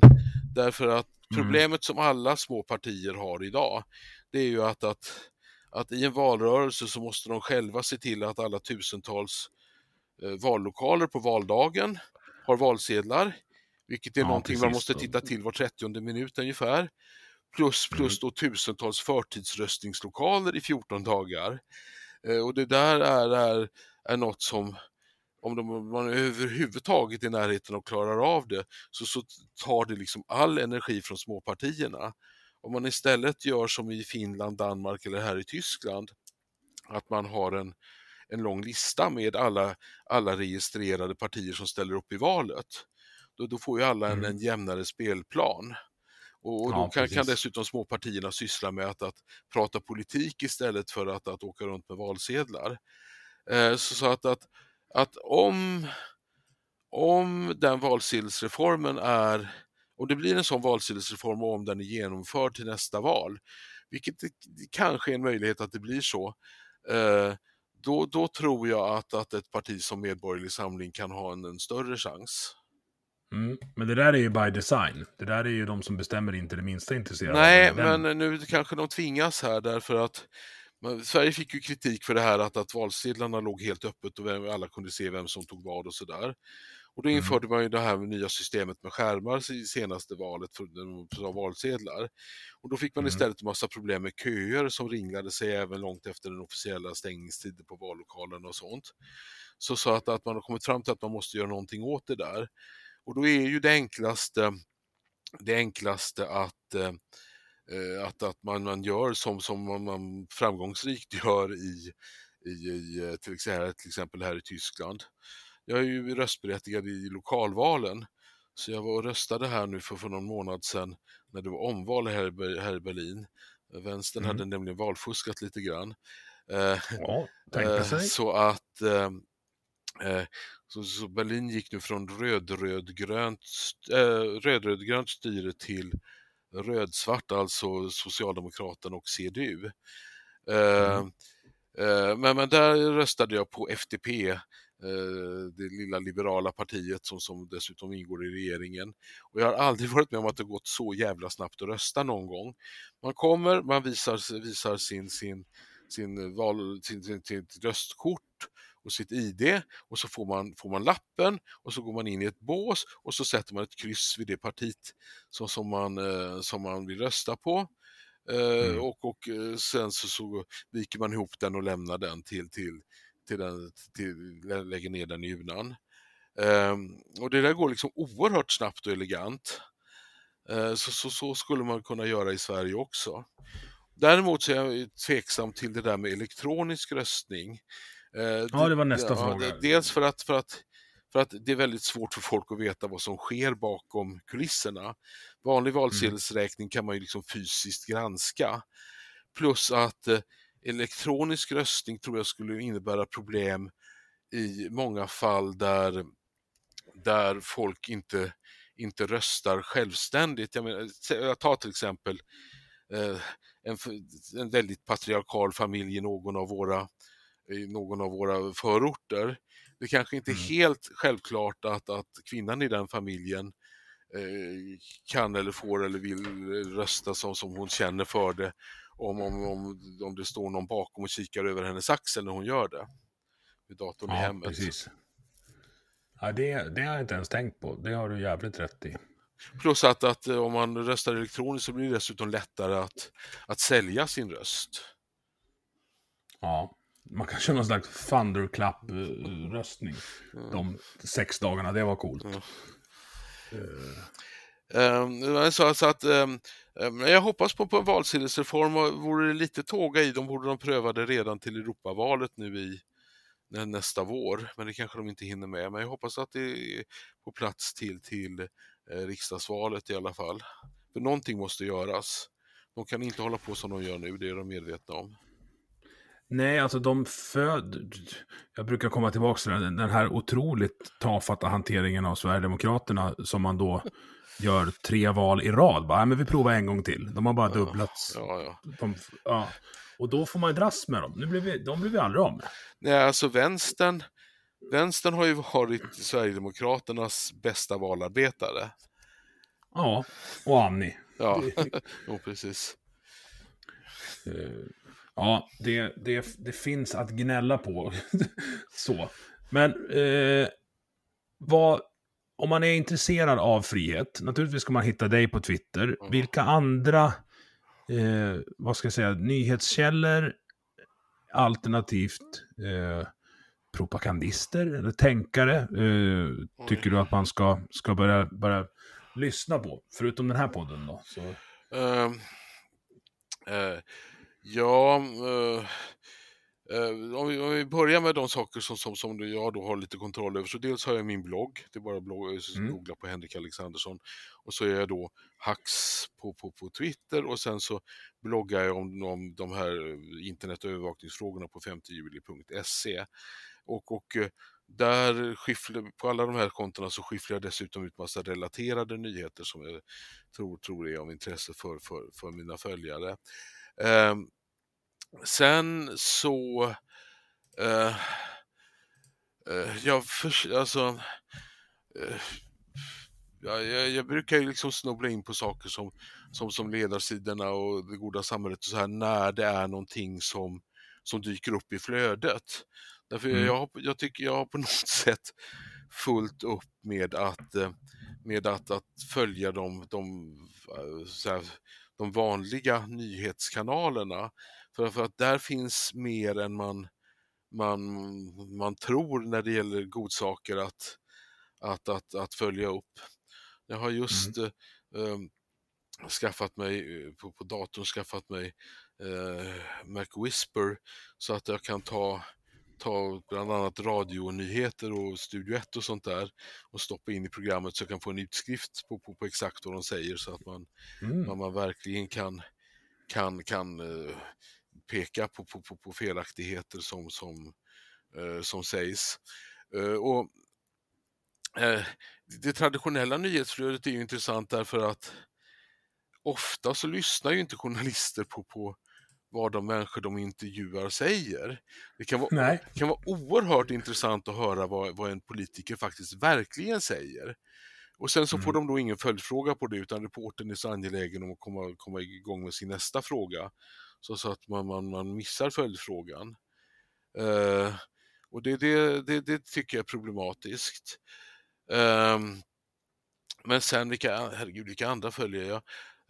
Därför att Mm. problemet som alla små partier har idag, det är ju att, att, att i en valrörelse så måste de själva se till att alla tusentals eh, vallokaler på valdagen har valsedlar. vilket är Ja, någonting man precis. måste titta till var 30 minut ungefär. Plus, plus då tusentals förtidsröstningslokaler i 14 dagar. Eh, och det där är, är, är något som, om de, man överhuvudtaget är i närheten och klarar av det, så, så tar det liksom all energi från småpartierna. Om man istället gör som i Finland, Danmark eller här i Tyskland, att man har en, en lång lista med alla, alla registrerade partier som ställer upp i valet, då, då får ju alla en, Mm. en jämnare spelplan. Och, då Ja, kan, kan dessutom småpartierna syssla med att, att prata politik istället för att, att åka runt med valsedlar. Eh, så, så att, att, att om, om den valsedelsreformen är, om det blir en sån valsedelsreform och om den är genomförd till nästa val, vilket det, det kanske är en möjlighet att det blir så, eh, då, då tror jag att, att ett parti som Medborgerlig Samling kan ha en, en större chans. Mm. Men det där är ju by design. Det där är ju de som bestämmer inte det minsta intresserade. Nej, men nu kanske de tvingas här därför att men Sverige fick ju kritik för det här att, att valsedlarna låg helt öppet och vem, alla kunde se vem som tog vad och sådär. Och då Mm. införde man ju det här nya systemet med skärmar i senaste valet för, valsedlar. Och då fick man Mm. istället en massa problem med köer som ringlade sig även långt efter den officiella stängningstiden på vallokalerna och sånt. Så, så att, att man har kommit fram till att man måste göra någonting åt det där. Och då är ju det enklaste, det enklaste att eh, att, att man, man gör som, som man, man framgångsrikt gör i, i, i eh, till, exempel, till exempel här i Tyskland. Jag är ju röstberättigad i lokalvalen, så jag var och röstade här nu för, för någon månad sedan när det var omval här, här i Berlin. Vänstern Mm. hade nämligen valfuskat lite grann. Eh, Ja, Eh. Så att eh, så, så Berlin gick nu från röd-röd-grönt eh, röd-röd-grönt styre till röd-svart, alltså Socialdemokraterna och CDU. Mm. men, men där röstade jag på FDP, det lilla liberala partiet som, som dessutom ingår i regeringen. Och jag har aldrig varit med om att det gått så jävla snabbt att rösta någon gång. Man kommer, man visar, visar sin, sin, sin, val, sin, sin, sitt röstkort och sitt ID och så får man, får man lappen och så går man in i ett bås och så sätter man ett kryss vid det partiet som, som, man, eh, som man vill rösta på. Eh, Mm. och, och eh, sen så, så viker man ihop den och lämnar den till, till, till den, till, lä- lägger ner den i urnan. Ehm, och det där går liksom oerhört snabbt och elegant. Eh, så, så, så skulle man kunna göra i Sverige också. Däremot så är jag tveksam till det där med elektronisk röstning. Eh, Ja, det var nästa fråga. det- Dels för att, för, att, för att det är väldigt svårt för folk att veta vad som sker bakom kulisserna. Vanlig Mm. valsedelsräkning kan man ju liksom fysiskt granska. Plus att eh, elektronisk röstning tror jag skulle innebära problem i många fall där, där folk inte, inte röstar självständigt. Jag, menar, jag tar till exempel eh, en, en väldigt patriarkal familj i någon av våra, i någon av våra förorter. Det kanske inte är Mm. helt självklart att, att kvinnan i den familjen eh, kan eller får eller vill rösta som, som hon känner för det om, om, om, om det står någon bakom och kikar över hennes axel när hon gör det. Vid datorn i Ja, hemmet. precis. Ja, det, det har jag inte ens tänkt på. Det har du jävligt rätt i. Plus att, att eh, om man röstar elektroniskt så blir det dessutom lättare att, att sälja sin röst. Ja. Man kan köra någon slags thunderclap-röstning. De sex dagarna, det var coolt. Mm. Um, Ehm, så, så att, ehm, ehm, jag hoppas på, på en valsedelsreform och vore det lite tåga i dem borde de pröva det redan till Europavalet nu i nästa vår. Men det kanske de inte hinner med. Men jag hoppas att det är på plats till, till eh, riksdagsvalet i alla fall. För någonting måste göras. De kan inte hålla på som de gör nu, det är de medvetna om. Nej, alltså de föd... Jag brukar komma tillbaka till den här otroligt tafatta hanteringen av Sverigedemokraterna som man då gör tre val i rad. Bara, "Nej, men vi provar en gång till. De har bara dubblats. Ja, ja. De, ja. Och då får man dras med dem. Nu blir vi, de blir vi aldrig av med. Nej, alltså vänstern, vänstern har ju varit Sverigedemokraternas bästa valarbetare. Ja, och Annie. Ja, jo, precis. Eh, Ja, det, det, det finns att gnälla på. Så. Men eh, vad... om man är intresserad av frihet, naturligtvis ska man hitta dig på Twitter. Vilka andra, eh, vad ska jag säga, nyhetskällor, alternativt eh, propagandister eller tänkare eh, tycker du att man ska, ska börja, börja lyssna på? Förutom den här podden då. Så. Ehm, eh, ja, eh, eh, om, vi, om vi börjar med de saker som, som, som jag då har lite kontroll över. Så dels har jag min blogg, det är bara att blogg, Mm. googla på Henrik Alexandersson. Och så är jag då Hax på, på, på Twitter och sen så bloggar jag om, om de här eh, internet och övervakningsfrågorna på 5juli.se. Och, och eh, där skifflar, på alla de här kontona så skifflar jag dessutom ut massa relaterade nyheter som jag tror, tror är av intresse för, för, för mina följare. Ehm, sen så... Eh, eh, jag, för, alltså, eh, jag, jag, jag brukar ju liksom snubbla in på saker som, som, som ledarsidorna och det goda samhället och så här när det är någonting som, som dyker upp i flödet. Därför Mm. jag, jag tycker jag har på något sätt fullt upp med att, eh, med att, att följa de, de, eh, här, de vanliga nyhetskanalerna. För, för att där finns mer än man, man, man tror när det gäller godsaker att, att, att, att följa upp. Jag har just eh, eh, skaffat mig, på, på datorn skaffat mig eh, Mac Whisper så att jag kan ta, ta bland annat radionyheter och Studio 1 och sånt där och stoppa in i programmet så jag kan få en utskrift på, på, på exakt vad de säger så att man, Mm. man, man verkligen kan, kan, kan eh, peka på, på, på, på felaktigheter som, som, eh, som sägs. Eh, och eh, Det traditionella nyhetsflödet är ju intressant därför att ofta så lyssnar ju inte journalister på, på vad de människor de intervjuar säger. Det kan vara, Nej. kan vara oerhört intressant att höra vad, vad en politiker faktiskt verkligen säger. Och sen så får de då ingen följdfråga på det utan reportern är så angelägen om att komma, komma igång med sin nästa fråga. Så, så att man, man, man missar följdfrågan. Eh, och det, det, det, det tycker jag är problematiskt. Eh, men sen vilka, herregud, vilka andra följer jag?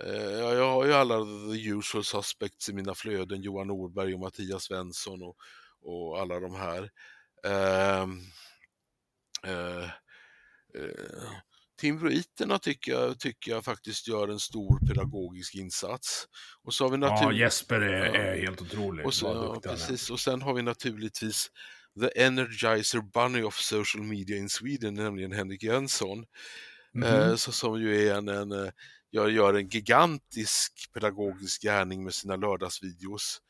Eh, jag? Jag har ju alla the usual suspects i mina flöden, Johan Norberg och Mattias Svensson och, och alla de här. Ehm, eh, eh, Eh, eh, Timbroiterna tycker jag, tycker jag faktiskt gör en stor pedagogisk insats. Och så har vi Ja, natur- Jesper är, Ja. är helt otrolig. och, så, ja, precis. och sen har vi naturligtvis The Energizer Bunny of Social Media in Sweden, nämligen Henrik Jönsson. Mhm. Eh, så, som ju är en, en, eh, gör, gör en gigantisk pedagogisk gärning med sina lördagsvideos.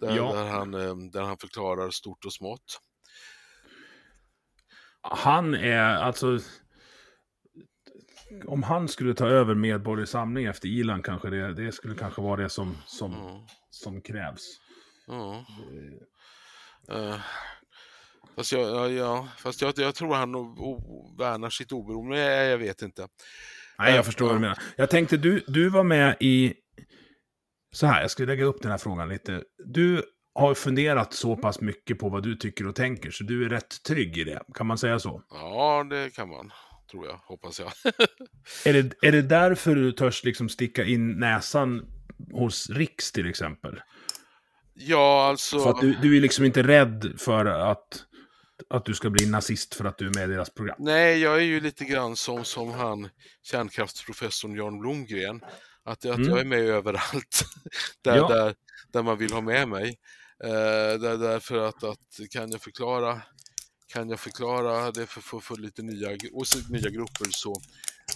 Där, Ja. där, han, eh, där han förklarar stort och smått. Han är alltså... Om han skulle ta över Medborgerlig Samling efter Ilan kanske det, det skulle kanske vara det som, som, Mm. som krävs. Ja. Eh, fast jag, ja, ja, fast jag, jag tror han värnar sitt oberoende, jag, jag vet inte. Nej, jag förstår ja. vad du menar. Jag tänkte, du, du var med i... Så här, jag ska lägga upp den här frågan lite. Du har funderat så pass mycket på vad du tycker och tänker, så du är rätt trygg i det. Kan man säga så? Ja, det kan man, tror jag, hoppas jag. Är det, är det därför du törs liksom sticka in näsan hos Riks till exempel? ja, alltså... För att du, du är liksom inte rädd för att, att du ska bli nazist för att du är med i deras program? Nej, jag är ju lite grann som, som han, kärnkraftsprofessorn Jan Blomgren. Att, att Mm. jag är med överallt där, Ja. där, där man vill ha med mig. Eh, där, därför att, att kan jag förklara kan jag förklara det för, för, för lite nya, och så, nya grupper så,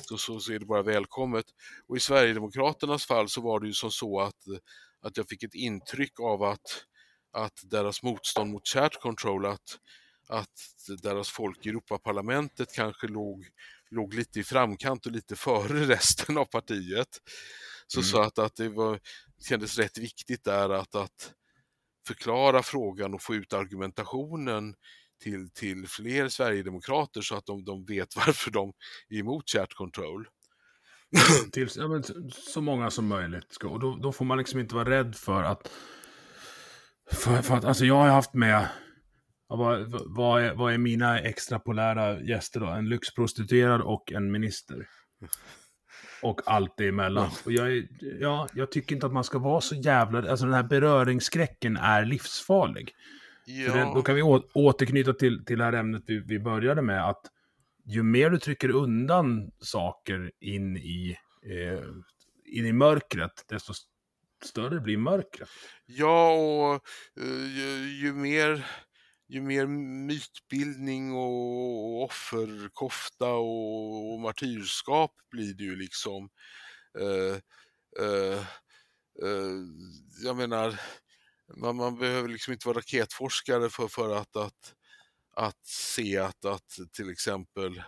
så, så, så är det bara välkommet. Och i Sverigedemokraternas fall så var det ju som så att, att jag fick ett intryck av att, att deras motstånd mot chat control, att, att deras folk i Europaparlamentet kanske låg, låg lite i framkant och lite före resten av partiet. Så, så att, att det var, kändes rätt viktigt där att, att förklara frågan och få ut argumentationen till, till fler sverigedemokrater så att de, de vet varför de är emot chat control. Till, ja, men, så många som möjligt. Och då, då får man liksom inte vara rädd för att... För, för att alltså jag har haft med Ja, vad, vad, är, vad är mina extrapolära gäster då? En lyxprostituerad och en minister. Och allt det emellan. Och jag, är, ja, jag tycker inte att man ska vara så jävla... Alltså den här beröringsskräcken är livsfarlig. Ja. Det, då kan vi å, återknyta till, till det här ämnet vi, vi började med. Att ju mer du trycker undan saker in i, eh, in i mörkret, desto större blir mörkret. Ja, och eh, ju, ju, mer, ju mer mytbildning och offerkofta och, och martyrskap blir det ju liksom. Eh, eh, eh, jag menar, man, man, behöver liksom inte vara raketforskare för, för att, att, att se att, att till exempel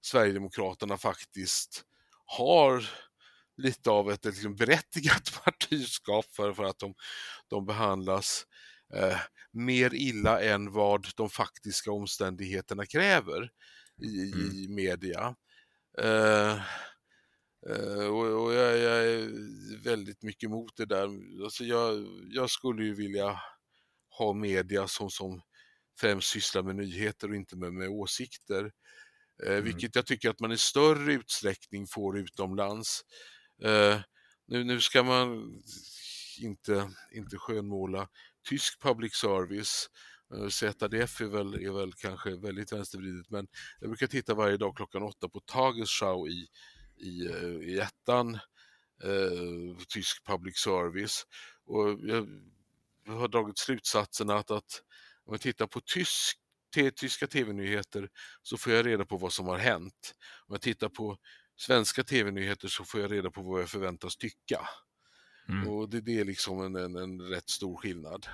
Sverigedemokraterna faktiskt har lite av ett liksom berättigat martyrskap för, för att de, de behandlas eh, mer illa än vad de faktiska omständigheterna kräver i, mm. i media. Eh, och, och jag, jag, är väldigt mycket emot det där. Alltså jag, jag skulle ju vilja ha media som, som främst sysslar med nyheter och inte med, med åsikter. Eh, mm. Vilket jag tycker att man i större utsträckning får utomlands. Eh, nu, nu ska man inte, inte skönmåla tysk public service. Eh, ZDF är väl, är väl kanske väldigt vänstervridet men jag brukar titta varje dag klockan åtta på Tagesschau i, i, eh, i ettan, eh, tysk public service. Och jag har dragit slutsatsen att, att om jag tittar på tysk tyska tv-nyheter så får jag reda på vad som har hänt. Om jag tittar på svenska tv-nyheter så får jag reda på vad jag förväntas tycka. Mm. Och det, det, är liksom en, en, en rätt stor skillnad.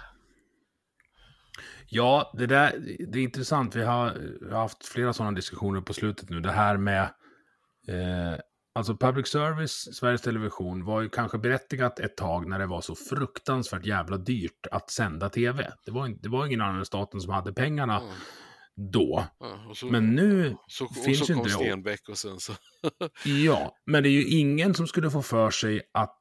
Ja, det där det är intressant. Vi har, har haft flera sådana diskussioner på slutet nu. Det här med eh, Alltså public service, Sveriges Television, var ju kanske berättigat ett tag när det var så fruktansvärt jävla dyrt att sända tv. Det var, det var ingen annan än staten som hade pengarna mm. då. Ja, så, men nu så, finns och så kom inte det. Stenbeck och sen så... ja, men det är ju ingen som skulle få för sig att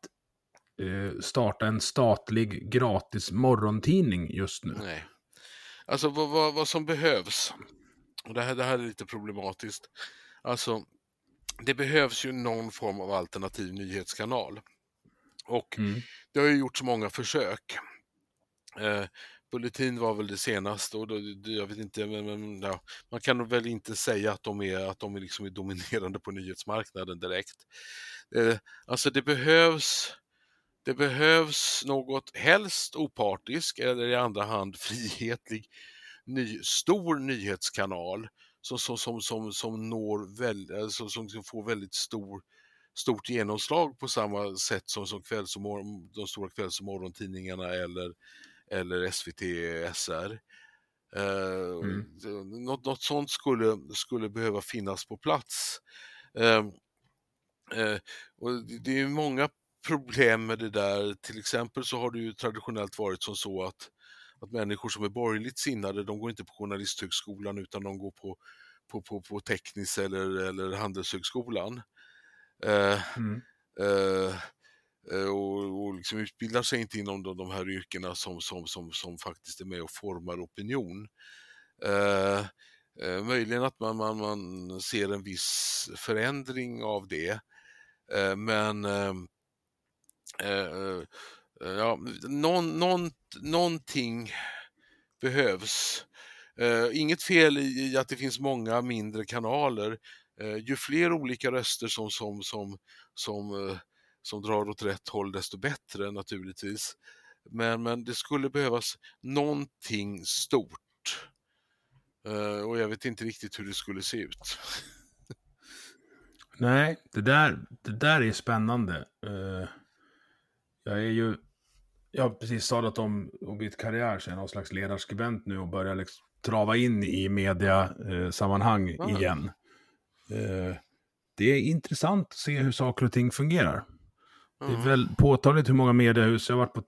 eh, starta en statlig gratis morgontidning just nu. Nej. Alltså vad, vad, vad som behövs, och det här, det här är lite problematiskt, alltså det behövs ju någon form av alternativ nyhetskanal. Och mm. det har ju gjorts många försök. Eh, Bulletin var väl det senaste och då, jag vet inte, men, men ja, man kan väl inte säga att de är, att de är, liksom är dominerande på nyhetsmarknaden direkt. Eh, alltså det behövs det behövs något helst opartisk eller i andra hand frihetlig ny, stor nyhetskanal som, som, som, som, som, når väl, alltså, som, som får väldigt stor, stort genomslag på samma sätt som, som kvälls morgon, de stora kvälls och morgontidningarna eller, eller SVT SR. Uh, mm. något, något sånt skulle, skulle behöva finnas på plats. Uh, uh, och det är många problem med det där. Till exempel så har det ju traditionellt varit som så att att människor som är borgerligt sinnade, de går inte på Journalisthögskolan utan de går på, på, på, på teknisk eller, eller Handelshögskolan. Eh, mm. eh, eh och, och liksom utbildar sig inte inom de, de här yrkena som, som, som, som faktiskt är med och formar opinion. Eh, eh möjligen att man, man, man ser en viss förändring av det. Eh, men ja, någon, någon, någonting behövs. Uh, inget fel i, i, att det finns många mindre kanaler. Uh, ju fler olika röster som, som, som, som, uh, som drar åt rätt håll desto bättre naturligtvis. Men, men det skulle behövas någonting stort. och jag vet inte riktigt hur det skulle se ut. Nej, det där, det där är spännande. jag är ju jag har precis sadlat om och bytt karriär, så jag är någon slags ledarskribent nu och börjar liksom trava in i mediasammanhang eh, mm. igen. Eh, det är intressant att se hur saker och ting fungerar. Mm. Det är väl påtagligt hur många mediehus, jag har varit på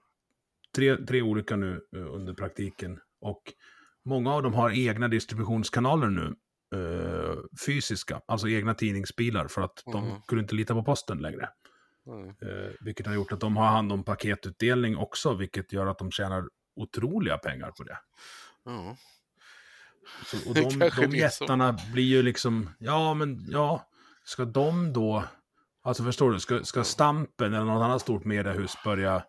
tre, tre olika nu eh, under praktiken. Och många av dem har egna distributionskanaler nu. Eh, fysiska, alltså egna tidningsbilar för att mm. de kunde inte lita på posten längre. Mm. Eh, vilket har gjort att de har hand om paketutdelning också, vilket gör att de tjänar otroliga pengar på det. Mm. Så, och de, de jättarna blir ju liksom, ja men ja, ska de då, alltså förstår du, ska, ska Stampen eller något annat stort mediehus börja,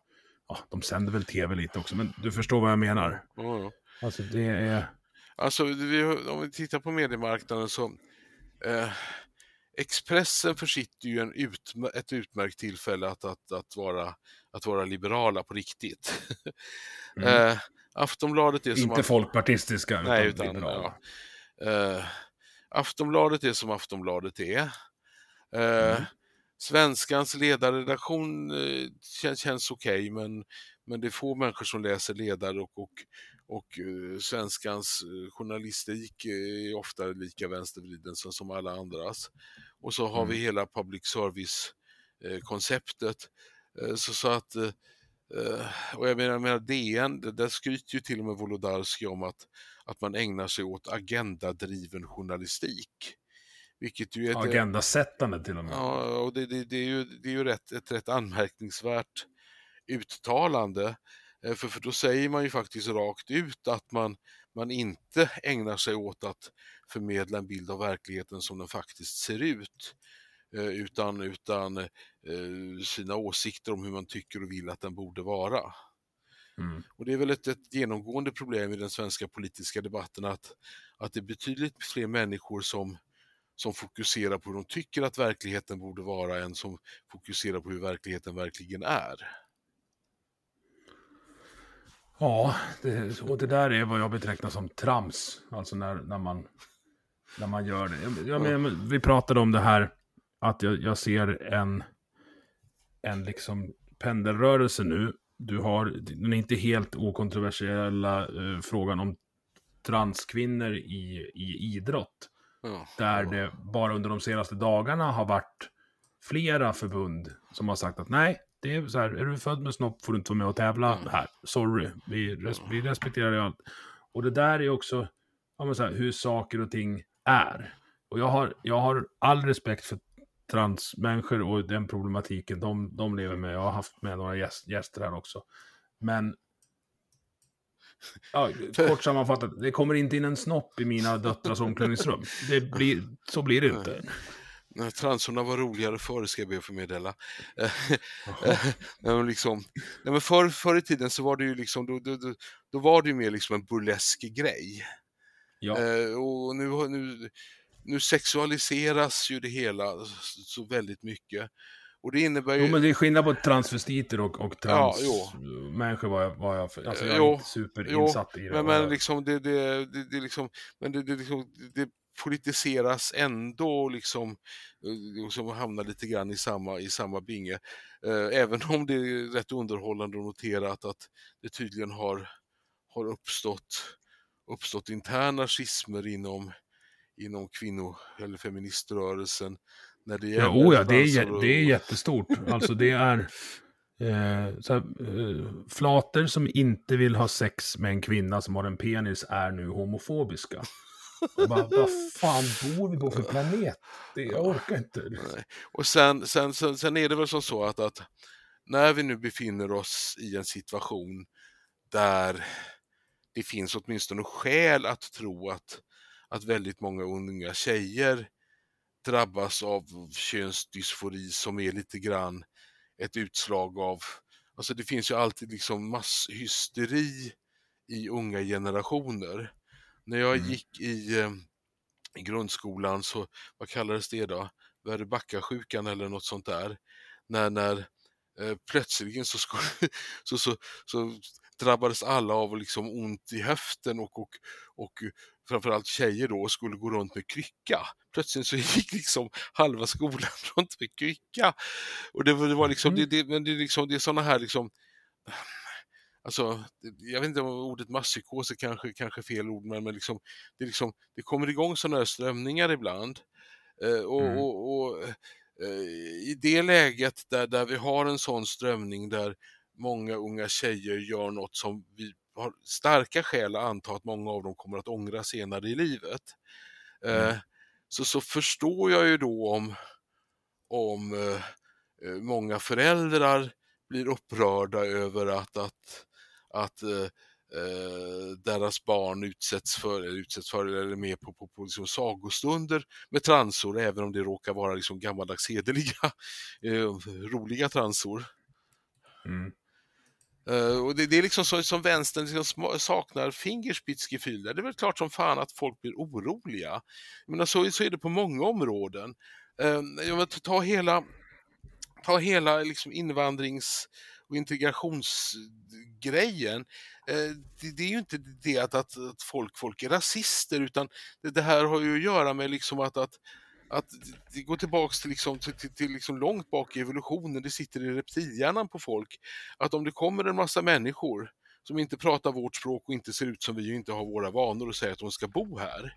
ja, de sänder väl tv lite också, men du förstår vad jag menar. Ja, ja. Alltså det är, Alltså, vi, om vi tittar på mediemarknaden så eh, Expressen försitter ju en utmär- ett utmärkt tillfälle att, att, att, vara, att vara liberala på riktigt. eh, Aftonbladet är som inte folkpartistiska, Nej, utan utan ja. eh, Aftonbladet är som Aftonbladet är. Eh, Mm. Svenskans ledarredaktion eh, känns, känns okej, men, men det är få människor som läser ledare och, och, och eh, Svenskans eh, journalistik är ofta lika vänstervriden som, som alla andras. Och så har vi Mm. hela public service-konceptet. Eh, så, så att eh, Eh, och jag menar, jag menar DN, där skryter ju till och med Wolodarski om att, att man ägnar sig åt agendadriven journalistik. Vilket ju är Agendasättande till och med. Ja, och det, det, det är ju, det är ju rätt, ett rätt anmärkningsvärt uttalande. Eh, För, för då säger man ju faktiskt rakt ut att man, man inte ägnar sig åt att förmedla en bild av verkligheten som den faktiskt ser ut. eh, Utan, utan eh, sina åsikter om hur man tycker och vill att den borde vara. Mm. Och det är väl ett, ett genomgående problem i den svenska politiska debatten att, att det är betydligt fler människor som, som fokuserar på hur de tycker att verkligheten borde vara än som fokuserar på hur verkligheten verkligen är. Ja, det, och det där är vad jag betecknar som trams. Alltså när, när, man, när man gör det. Jag, jag menar, vi pratade om det här att jag, jag ser en, en liksom pendelrörelse nu. Du har den inte helt okontroversiella eh, frågan om transkvinnor i, i idrott. Ja. Där det bara under de senaste dagarna har varit flera förbund som har sagt att nej, det är så här, är du född med snopp får du inte vara med och tävla här. Sorry, vi, res vi respekterar ju allt. Och det där är också ja, så här, hur saker och ting är. Och jag har, jag har all respekt för transmänniskor och den problematiken de, de lever med. Jag har haft med några gäst, gäster här också. Men Ja, kort sammanfattat, det kommer inte in en snopp i mina döttrars omklädningsrum. Det blir, så blir det inte. Nej, Transorna var roligare förr ska jag be att få meddela. Men liksom, nej, men förr, förr i tiden så var det ju liksom, då, då, då, då var det ju mer liksom en burlesk grej. Ja. Eh, och nu, nu, nu sexualiseras ju det hela så, så väldigt mycket. Och det innebär ju... Jo, men det är skillnad på transvestiter och, och Ja, transmänniskor var jag, var jag för. Alltså jag är Jo, superinsatt i det. Men, men, liksom, det, det, det, det, liksom, men det, det, liksom, det politiseras ändå liksom, eh, liksom hamnar lite grann i samma, i samma binge. Eh, även om det är rätt underhållande att notera att, att det tydligen har, har uppstått, uppstått interna schismer inom, inom kvinno eller feministrörelsen. När det Ja, gäller oh ja, det är, det är jättestort. Alltså det är eh, så här, eh, flater som inte vill ha sex med en kvinna som har en penis är nu homofobiska. Vad fan bor vi på för planet? Det, jag orkar inte. Nej. Och sen, sen, sen, sen är det väl som så att, att när vi nu befinner oss i en situation där det finns åtminstone skäl att tro att, att väldigt många unga tjejer drabbas av könsdysfori som är lite grann ett utslag av, alltså det finns ju alltid liksom masshysteri i unga generationer. När jag Mm. gick i, eh, i grundskolan så, vad kallades det då? Väröbackasjukan eller något sånt där. När, när eh, plötsligen så, skulle, så, så, så drabbades alla av liksom ont i höften och, och, och framförallt tjejer då skulle gå runt med krycka. Plötsligt så gick liksom halva skolan runt med krycka. Och det, var- det var liksom, det, det, men det, är liksom, det är sådana här liksom Alltså, jag vet inte om ordet masspsykos är kanske, kanske fel ord, men, men liksom, det, liksom, det kommer igång sådana här strömningar ibland. Eh, och, Mm. och, och eh, I det läget där, där vi har en sån strömning där många unga tjejer gör något som vi har starka skäl att anta att många av dem kommer att ångra senare i livet. Eh, Mm. så, så förstår jag ju då om, om eh, eh, många föräldrar blir upprörda över att, att, att, eh, eh, deras barn utsätts för, eller utsätts för eller är med på, på, på liksom sagostunder med transor, även om det råkar vara liksom gammaldags hederliga, eh, roliga transor. Mm. Uh, och det, det, är liksom så som vänstern liksom saknar fingerspitzgefühl. Det är väl klart som fan att folk blir oroliga. Men så, så är det på många områden. Uh, ta hela, ta hela liksom invandrings och integrationsgrejen. Det, det, är ju inte det att, att, att, folk, folk är rasister utan det, det, här har ju att göra med liksom att, att att det går tillbaks till, liksom, till, till, till liksom långt bak i evolutionen, det sitter i reptilhjärnan på folk. Att om det kommer en massa människor som inte pratar vårt språk och inte ser ut som vi och inte har våra vanor och säger att de ska bo här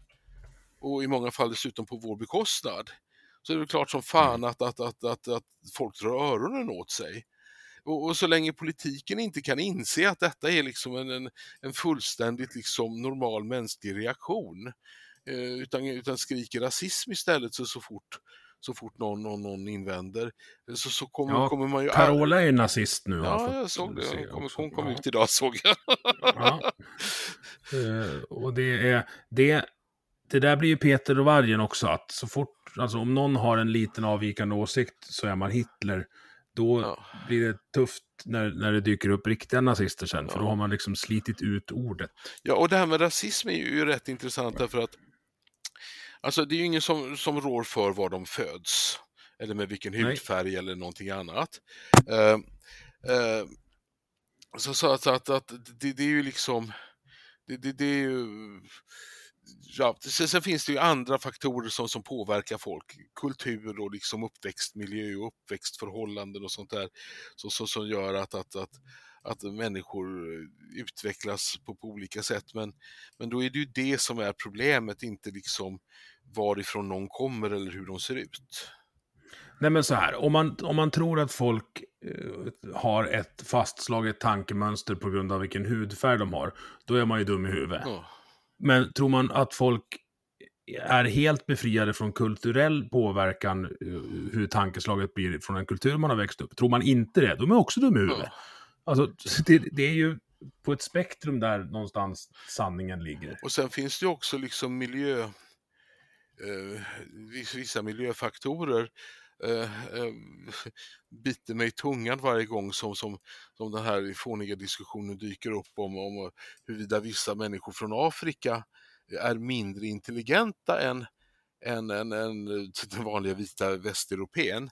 och i många fall dessutom på vår bekostnad så är det klart som fan mm. att, att, att, att, att folk drar öronen åt sig. Och, och, så länge politiken inte kan inse att detta är liksom en, en, en fullständigt liksom normal mänsklig reaktion Eh, utan, utan skriker rasism istället så, så fort så fort någon, någon, någon invänder. Så, så kommer, ja, kommer man ju... Carola är nazist nu. Ja, jag såg det. Hon kom, hon kom ja. ut idag såg jag. ja. Uh, och det är... Det, det där blir ju Peter och vargen också. Att så fort, alltså om någon har en liten avvikande åsikt så är man Hitler. Då ja. blir det tufft när, när det dyker upp riktiga nazister sen. För då har man liksom slitit ut ordet. Ja, och det här med rasism är ju rätt intressant därför att Alltså det är ju ingen som, som rår för var de föds. Eller med vilken hudfärg eller någonting annat. Uh, uh, så, så att, att, att det, det, är ju liksom, det, det, det är ju, ja, sen, sen, finns det ju andra faktorer som, som påverkar folk. Kultur och liksom uppväxtmiljö och uppväxtförhållanden och sånt där. Så, så, som gör att, att, att att människor utvecklas på, på olika sätt. Men, men då är det ju det som är problemet, inte liksom varifrån någon kommer eller hur de ser ut. Nej men så här, om man, om man tror att folk eh, har ett fastslaget tankemönster på grund av vilken hudfärg de har, då är man ju dum i huvudet. Oh. Men tror man att folk är helt befriade från kulturell påverkan, eh, hur tankeslaget blir från en kultur man har växt upp. Tror man inte det, då är också dum i huvudet. Alltså, det, det är ju på ett spektrum där någonstans sanningen ligger. Och sen finns det ju också liksom miljö, eh, vissa miljöfaktorer eh, eh, biter mig i tungan varje gång som, som, som den här fåniga diskussionen dyker upp om, om huruvida vissa människor från Afrika är mindre intelligenta än, än, än, än den vanliga vita västeuropén.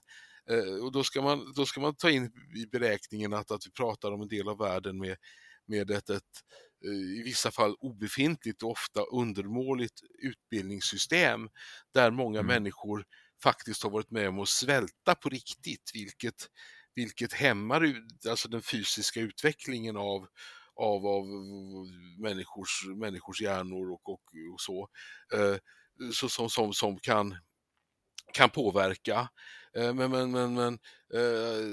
Eh, och då ska, man, då ska man ta in i beräkningen att, att vi pratar om en del av världen med, med ett, ett eh, i vissa fall obefintligt och ofta undermåligt utbildningssystem där många mm. människor faktiskt har varit med om att svälta på riktigt, vilket, vilket hämmar alltså den fysiska utvecklingen av, av, av människors, människors hjärnor och, och, och så, eh, så som, som, som kan, kan påverka Eh, men, men, men, men, eh,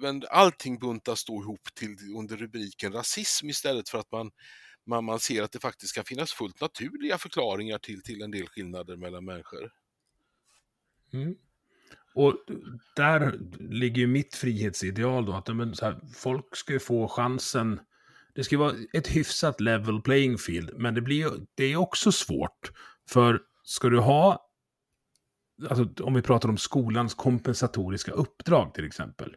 men allting buntas då ihop till, under rubriken rasism istället för att man, man, man ser att det faktiskt kan finnas fullt naturliga förklaringar till, till en del skillnader mellan människor. Mm. Och där ligger ju mitt frihetsideal då, att men, här, folk ska ju få chansen. Det ska vara ett hyfsat level playing field, men det, blir, det är också svårt. För ska du ha alltså, om vi pratar om skolans kompensatoriska uppdrag till exempel,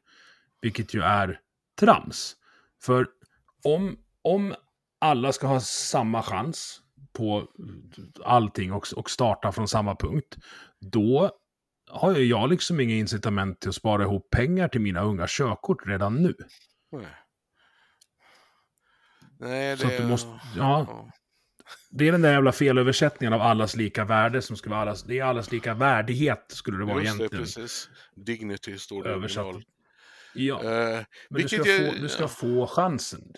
vilket ju är trams. För om, om alla ska ha samma chans på allting och, och starta från samma punkt, då har ju jag liksom inga incitament till att spara ihop pengar till mina unga körkort redan nu. Nej. Nej, det... Så att du måste, ja, det är den där jävla felöversättningen av allas lika värde som skulle vara allas, det är allas lika värdighet skulle det vara Just egentligen. Det, precis. Dignity står det Översatt. Ja, uh, men du ska, jag, få, du ska ja. få chansen.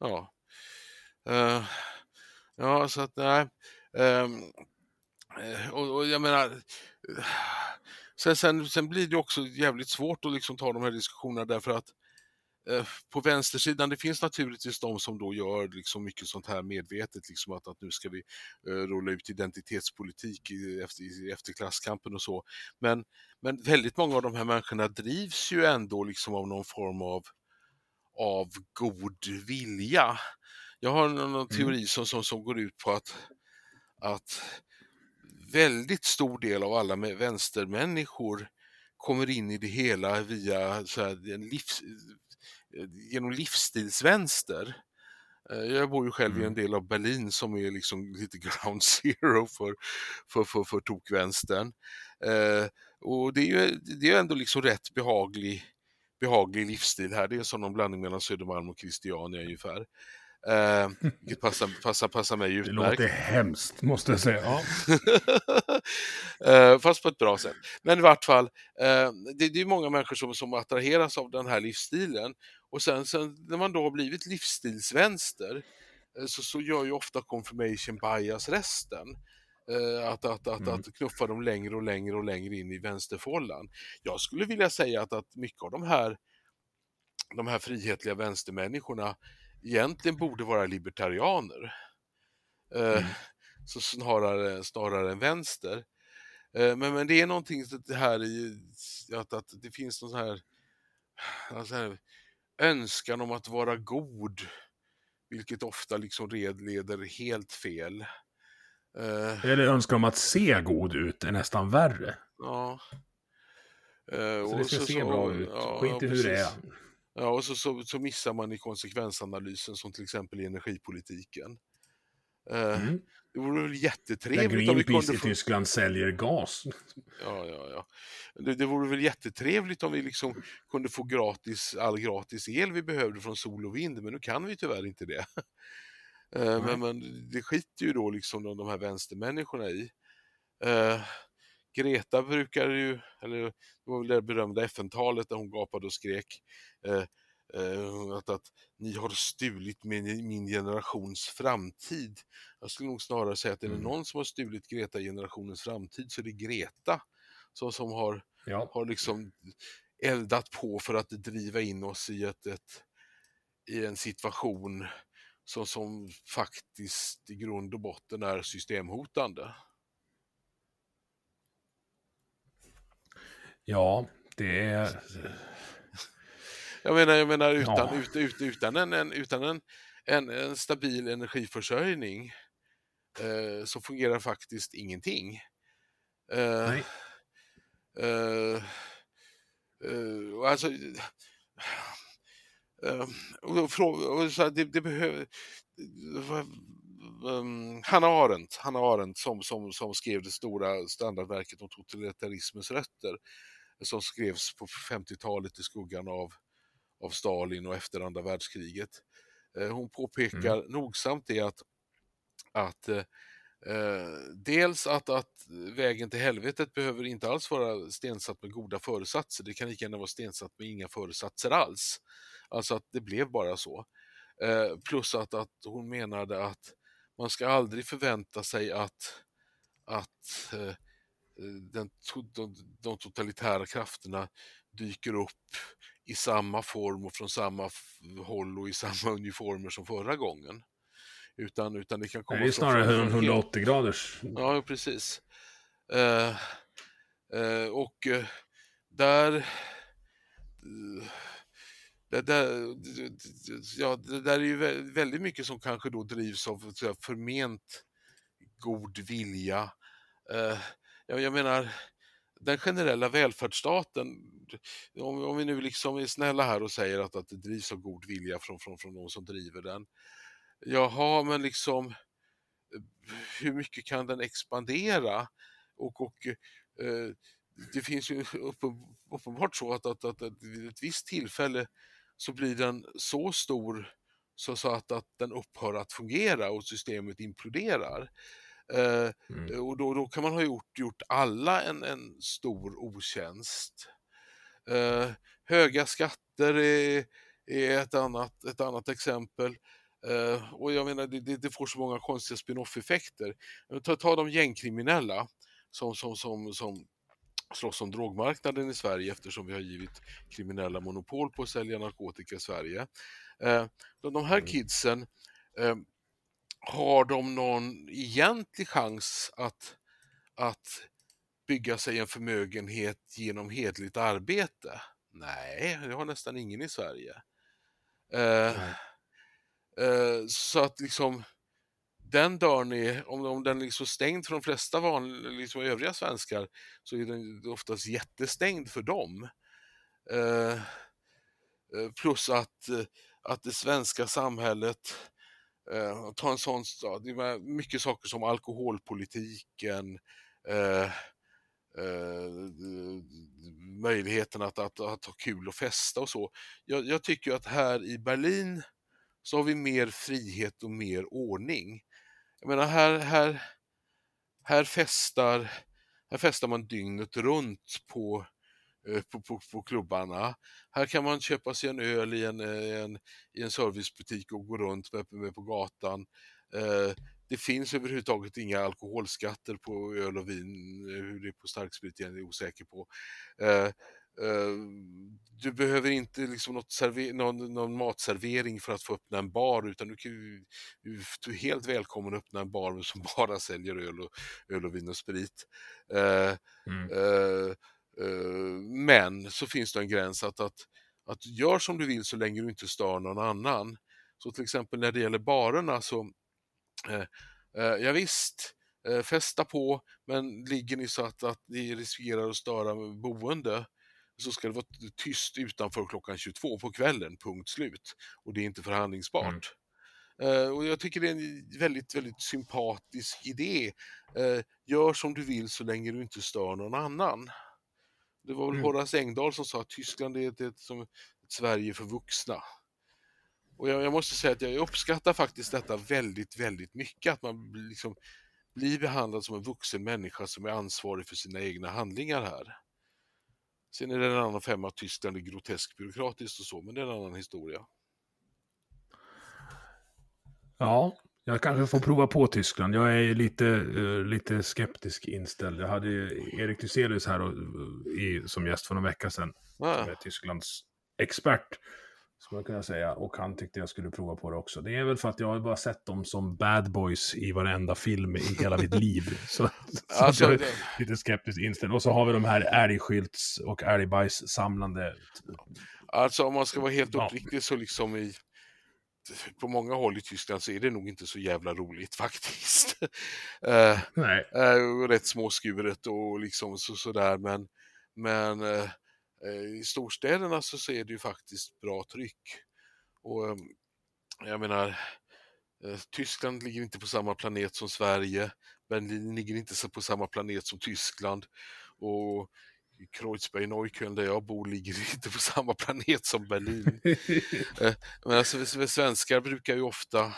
Ja. Uh, ja, så att nej. Um, och, och, jag menar, sen, sen, sen blir det också jävligt svårt att liksom ta de här diskussionerna därför att Eh, på vänstersidan, det finns naturligtvis de som då gör liksom mycket sånt här medvetet, liksom att, att nu ska vi uh, rulla ut identitetspolitik i, efter, efter klasskampen och så. Men, men väldigt många av de här människorna drivs ju ändå liksom av någon form av, av god vilja. jag har någon teori som, som, som går ut på att, att väldigt stor del av alla med vänstermänniskor kommer in i det hela via så här, en livs, genom livsstilsvänster. Eh, Jag bor ju själv i en del av Berlin som är liksom lite ground zero för, för, för, för tokvänstern. Eh, och det är ju det är ändå liksom rätt behaglig, behaglig livsstil här. Det är som någon blandning mellan Södermalm och Christiania ungefär. Eh, vilket passar, passar, passar mig Det utmärkt. låter hemskt, måste jag säga. Ja. Eh, Fast på ett bra sätt. Men i vart fall, eh, det, det är många människor som, som attraheras av den här livsstilen. Och sen, sen när man då har blivit livsstilsvänster eh, så, så gör ju ofta confirmation bias resten. Eh, Att, att, att, Mm. att knuffa dem längre och längre och längre in i vänsterfållan. Jag skulle vilja säga att, att mycket av de här, de här frihetliga vänstermänniskorna egentligen borde vara libertarianer. Eh, Mm. Så snarare, snarare än vänster. Eh, Men, men det är någonting det här i att, att det finns någon sån här, alltså här önskan om att vara god, vilket ofta liksom leder helt fel. Eh, Eller önskan om att se god ut är nästan värre. ja. Eh, Så det ska så- se bra ut. ja, Skit ja, i hur det är. Ja, och så, så, så missar man i konsekvensanalysen som till exempel i energipolitiken. Eh, Mm. Det vore väl jättetrevligt om vi Greenpeace kunde i få... Tyskland säljer gas. Ja, ja, ja. Det, det vore väl jättetrevligt om vi liksom kunde få gratis, all gratis el vi behövde från sol och vind, men nu kan vi tyvärr inte det. Eh, men, men det skiter ju då liksom de, de här vänstermänniskorna i. Eh, Greta brukar ju, eller det var väl det berömda FN-talet där hon gapade och skrek eh, eh, att, att ni har stulit min, min generations framtid. Jag skulle nog snarare säga att är det Mm. någon som har stulit Greta-generationens framtid så är det Greta som, som har, Ja. har liksom eldat på för att driva in oss i, ett, ett, i en situation som, som faktiskt i grund och botten är systemhotande. Ja, det är... Jag menar, jag menar utan, Ja. ut, ut, utan, en, en, utan en, en, en stabil energiförsörjning eh, så fungerar faktiskt ingenting. Eh, Nej. eh, eh, alltså, eh, och frå- och så här, det, det behöver... Um, Hanna Arendt, Hanna Arendt som, som, som skrev det stora standardverket om totalitarismens rötter som skrevs på 50-talet i skuggan av, av Stalin och efter andra världskriget. Eh, hon påpekar nogsamt det att, att eh, eh, dels att, att vägen till helvetet behöver inte alls vara stensatt med goda föresatser. Det kan lika gärna vara stensatt med inga föresatser alls. Alltså att det blev bara så. Eh, plus att, att hon menade att man ska aldrig förvänta sig att, att eh, den, de, de totalitära krafterna dyker upp i samma form och från samma håll och i samma uniformer som förra gången. Utan, utan det kan komma Det är snarare från- en från helt- 180 graders. Ja, precis. Eh, eh, och eh, där... det där, ja, det där är ju vä- väldigt mycket som kanske då drivs av förment god vilja. Jag, jag menar, den generella välfärdsstaten, om, om vi nu liksom är snälla här och säger att, att det drivs av god vilja från, från, från de som driver den. Jaha, men liksom hur mycket kan den expandera? Och, och eh, det finns ju uppen, uppenbart så att, att, att, att vid ett visst tillfälle så blir den så stor så, så att, att den upphör att fungera och systemet imploderar. Eh, Mm. och då, då kan man ha gjort, gjort alla en, en stor otjänst. Eh, höga skatter är, är ett, annat, ett annat exempel. Eh, och jag menar, det, det, får så många konstiga spin-off-effekter. Men Ta, ta de gängkriminella som, som, som, som slåss om drogmarknaden i Sverige eftersom vi har givit kriminella monopol på att sälja narkotika i Sverige. Eh, de, de här kidsen, eh, har de någon egentlig chans att, att bygga sig en förmögenhet genom hedligt arbete? Nej, det har nästan ingen i Sverige. Eh. Eh, så att liksom den dörren är, om, om den är liksom stängd för de flesta van, liksom övriga svenskar, så är den oftast jättestängd för dem. Eh, eh plus att, eh, att det svenska samhället eh, ta en sån, det är mycket saker som alkoholpolitiken, eh, eh, möjligheten att, att, att, ha kul och festa och så. Jag, jag, tycker att här i Berlin så har vi mer frihet och mer ordning. Jag menar här, här, här, festar, här festar man dygnet runt på Eh, på, på, på klubbarna. Här kan man köpa sig en öl i en, eh, en, i en servicebutik och gå runt med, med på gatan. Eh, det finns överhuvudtaget inga alkoholskatter på öl och vin. Hur det är på starksprit är jag osäker på. Eh, eh, du behöver inte liksom något server, någon, någon, matservering för att få öppna en bar utan du, kan, du är helt välkommen att öppna en bar som bara säljer öl och, öl och vin och sprit. Eh, mm. Eh, men så finns det en gräns att, att, att gör som du vill så länge du inte stör någon annan. Så till exempel när det gäller barerna så, eh, eh, ja, visst, eh, festa på, men ligger ni så att, att ni riskerar att störa boende så ska det vara tyst utanför klockan 22 på kvällen, punkt slut. Och det är inte förhandlingsbart. Mm. Och jag tycker det är en väldigt, väldigt sympatisk idé. Gör som du vill så länge du inte stör någon annan. Det var väl mm. Horace Engdahl som sa att Tyskland är ett, ett, som ett Sverige för vuxna. Och jag, jag, måste säga att jag uppskattar faktiskt detta väldigt, väldigt mycket. Att man liksom blir behandlad som en vuxen människa som är ansvarig för sina egna handlingar här. Sen är det en annan femma att Tyskland är groteskt byråkratiskt och så, men det är en annan historia. Ja, jag kanske får prova på Tyskland. Jag är lite, uh, lite skeptisk inställd. Jag hade Erik Thyselius här och, uh, i, som gäst för någon vecka sedan. Ah. Som är Tysklands expert. Skulle jag kunna säga. Och han tyckte jag skulle prova på det också. Det är väl för att jag har bara sett dem som bad boys i varenda film i hela mitt liv. Så, så alltså, jag är lite skeptisk inställd. Och så har vi de här älgskylts och älgbajs samlande. Alltså om man ska vara helt uppriktig så liksom i på många håll i Tyskland så är det nog inte så jävla roligt faktiskt. uh, Nej. Uh, rätt småskuret och liksom så, sådär men, men uh, i storstäderna så, så är det ju faktiskt bra tryck. Och um, jag menar, Tyskland ligger inte på samma planet som Sverige. Berlin ligger inte på samma planet som Tyskland. Och Kreuzberg-Neukölln där jag bor ligger inte på samma planet som Berlin. Eh, men alltså, svenskar brukar ju ofta,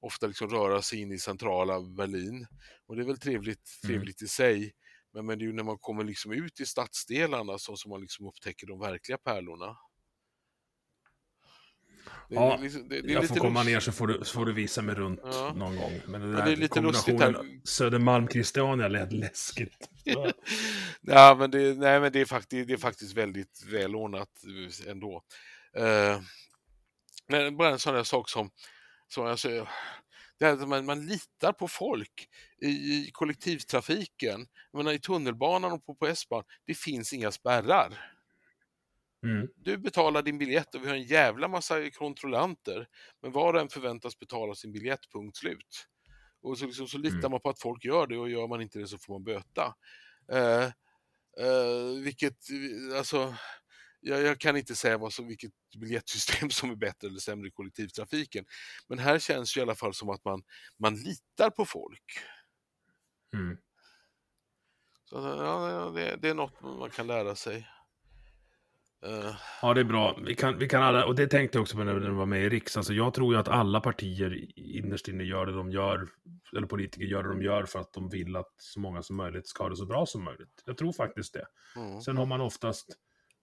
ofta liksom röra sig in i centrala Berlin och det är väl trevligt, mm. trevligt mm. i sig. Men, men det är ju när man kommer liksom ut i stadsdelarna så som man liksom upptäcker de verkliga pärlorna. Det, ja, det, det, det jag får komma ner så får, du, så får du visa mig runt ja. någon gång. Men det, där, det är lite kombinationen Södermalm-Christiania lät läskigt. ja, men det, nej, men det, är faktiskt, det är faktiskt väldigt välordnat ändå. Uh, men bara en sån där sak som, som alltså, det här, man, man litar på folk i, i kollektivtrafiken. Jag menar, I tunnelbanan och på, på S-banan, det finns inga spärrar. Mm. Du betalar din biljett och vi har en jävla massa kontrollanter. Men var och en förväntas betala sin biljett, punkt slut. Och så, liksom, så litar mm. man på att folk gör det och gör man inte det så får man böta. Eh, eh, vilket, alltså, jag, jag, kan inte säga vad som, vilket biljettsystem som är bättre eller sämre i kollektivtrafiken. Men här känns det i alla fall som att man, man litar på folk. Mm. Så ja, det, det är något man kan lära sig. Uh, ja, det är bra. Vi kan, vi kan alla, och det tänkte jag också på när du var med i Riks. Alltså, jag tror ju att alla partier innerst inne gör det de gör, eller politiker gör det de gör för att de vill att så många som möjligt ska ha det så bra som möjligt. Jag tror faktiskt det. Mm. Sen har man oftast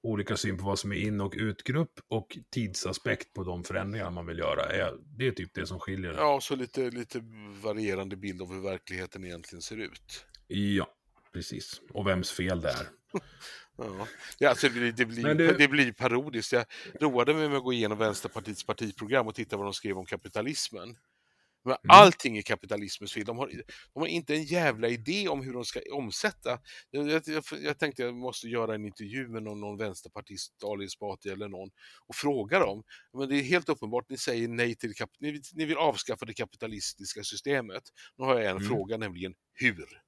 olika syn på vad som är in och utgrupp och tidsaspekt på de förändringar man vill göra. Det är typ det som skiljer. Ja, så lite, lite varierande bild av hur verkligheten egentligen ser ut. Ja, precis. Och vems fel det är. Ja, ja alltså det, det, blir, du... det blir parodiskt. Jag roade mig med att gå igenom Vänsterpartiets partiprogram och titta vad de skrev om kapitalismen. Men Allting är kapitalismens fel. De har, de har inte en jävla idé om hur de ska omsätta. Jag, jag, jag, jag tänkte jag måste göra en intervju med någon, någon vänsterpartist, Ali Esbati eller någon, och fråga dem. Men det är helt uppenbart, ni säger nej till kap, ni, ni vill avskaffa det kapitalistiska systemet. Nu har jag en Mm. fråga, nämligen hur?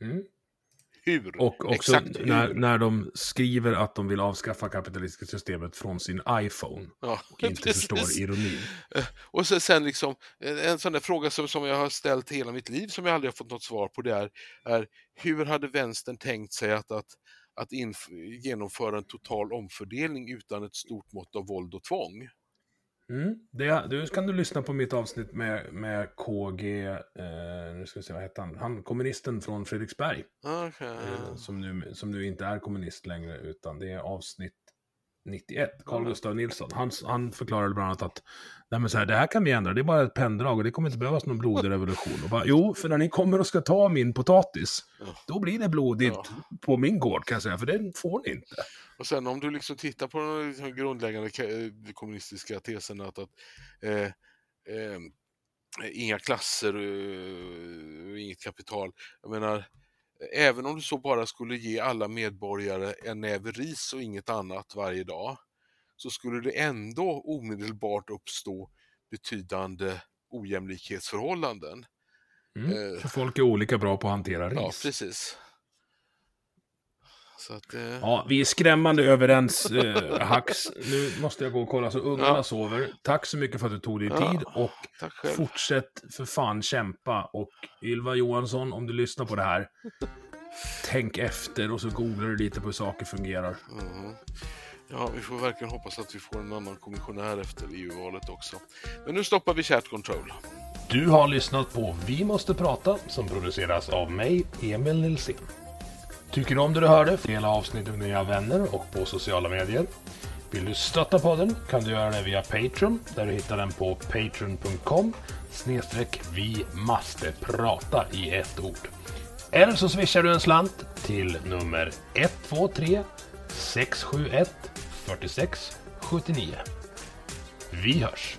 Mm. Hur? Och också Exakt hur? när, när de skriver att de vill avskaffa kapitalistiska systemet från sin iPhone Ja, och inte precis. förstår ironin. Eh, Och så, sen liksom, en sån där fråga som, som jag har ställt hela mitt liv som jag aldrig har fått något svar på det är, är hur hade vänstern tänkt sig att, att, att genomföra en total omfördelning utan ett stort mått av våld och tvång? Mm. Det, du kan du lyssna på mitt avsnitt med, med KG, eh, nu ska vi se vad hette han, han kommunisten från Fredriksberg. Okay. Eh, som, nu, som nu inte är kommunist längre, utan det är avsnitt 91, Carl Gustav Nilsson. Han, han förklarade bland annat att Nej, men så här, det här kan vi ändra, det är bara ett penndrag och det kommer inte behövas någon blodig revolution. Och bara, jo, för när ni kommer och ska ta min potatis, då blir det blodigt Ja. på min gård kan jag säga, för det får ni inte. Och sen om du liksom tittar på de liksom grundläggande eh, kommunistiska teserna att, att eh, eh, inga klasser eh, och inget kapital. Jag menar, även om du så bara skulle ge alla medborgare en näve ris och inget annat varje dag så skulle det ändå omedelbart uppstå betydande ojämlikhetsförhållanden. Mm. Eh. För folk är olika bra på att hantera ris. Ja, precis. Att, eh, Ja, vi är skrämmande överens, eh, Hax. Nu måste jag gå och kolla så ungarna Ja. sover. Tack så mycket för att du tog dig Ja, tid och fortsätt för fan kämpa. Och Ylva Johansson, om du lyssnar på det här, tänk efter och så googlar du lite på hur saker fungerar. Mhm. Ja, vi får verkligen hoppas att vi får en annan kommissionär efter EU-valet också. Men nu stoppar vi chat control. Du har lyssnat på Vi måste prata som produceras av mig, Emil Nilsson. Tycker du om det du hörde? Dela avsnittet med dina vänner och på sociala medier. Vill du stötta podden kan du göra det via Patreon där du hittar den på patreon.com snedstreck vi måste prata i ett ord. Eller så swishar du en slant till nummer 123 671 46 79. Vi hörs!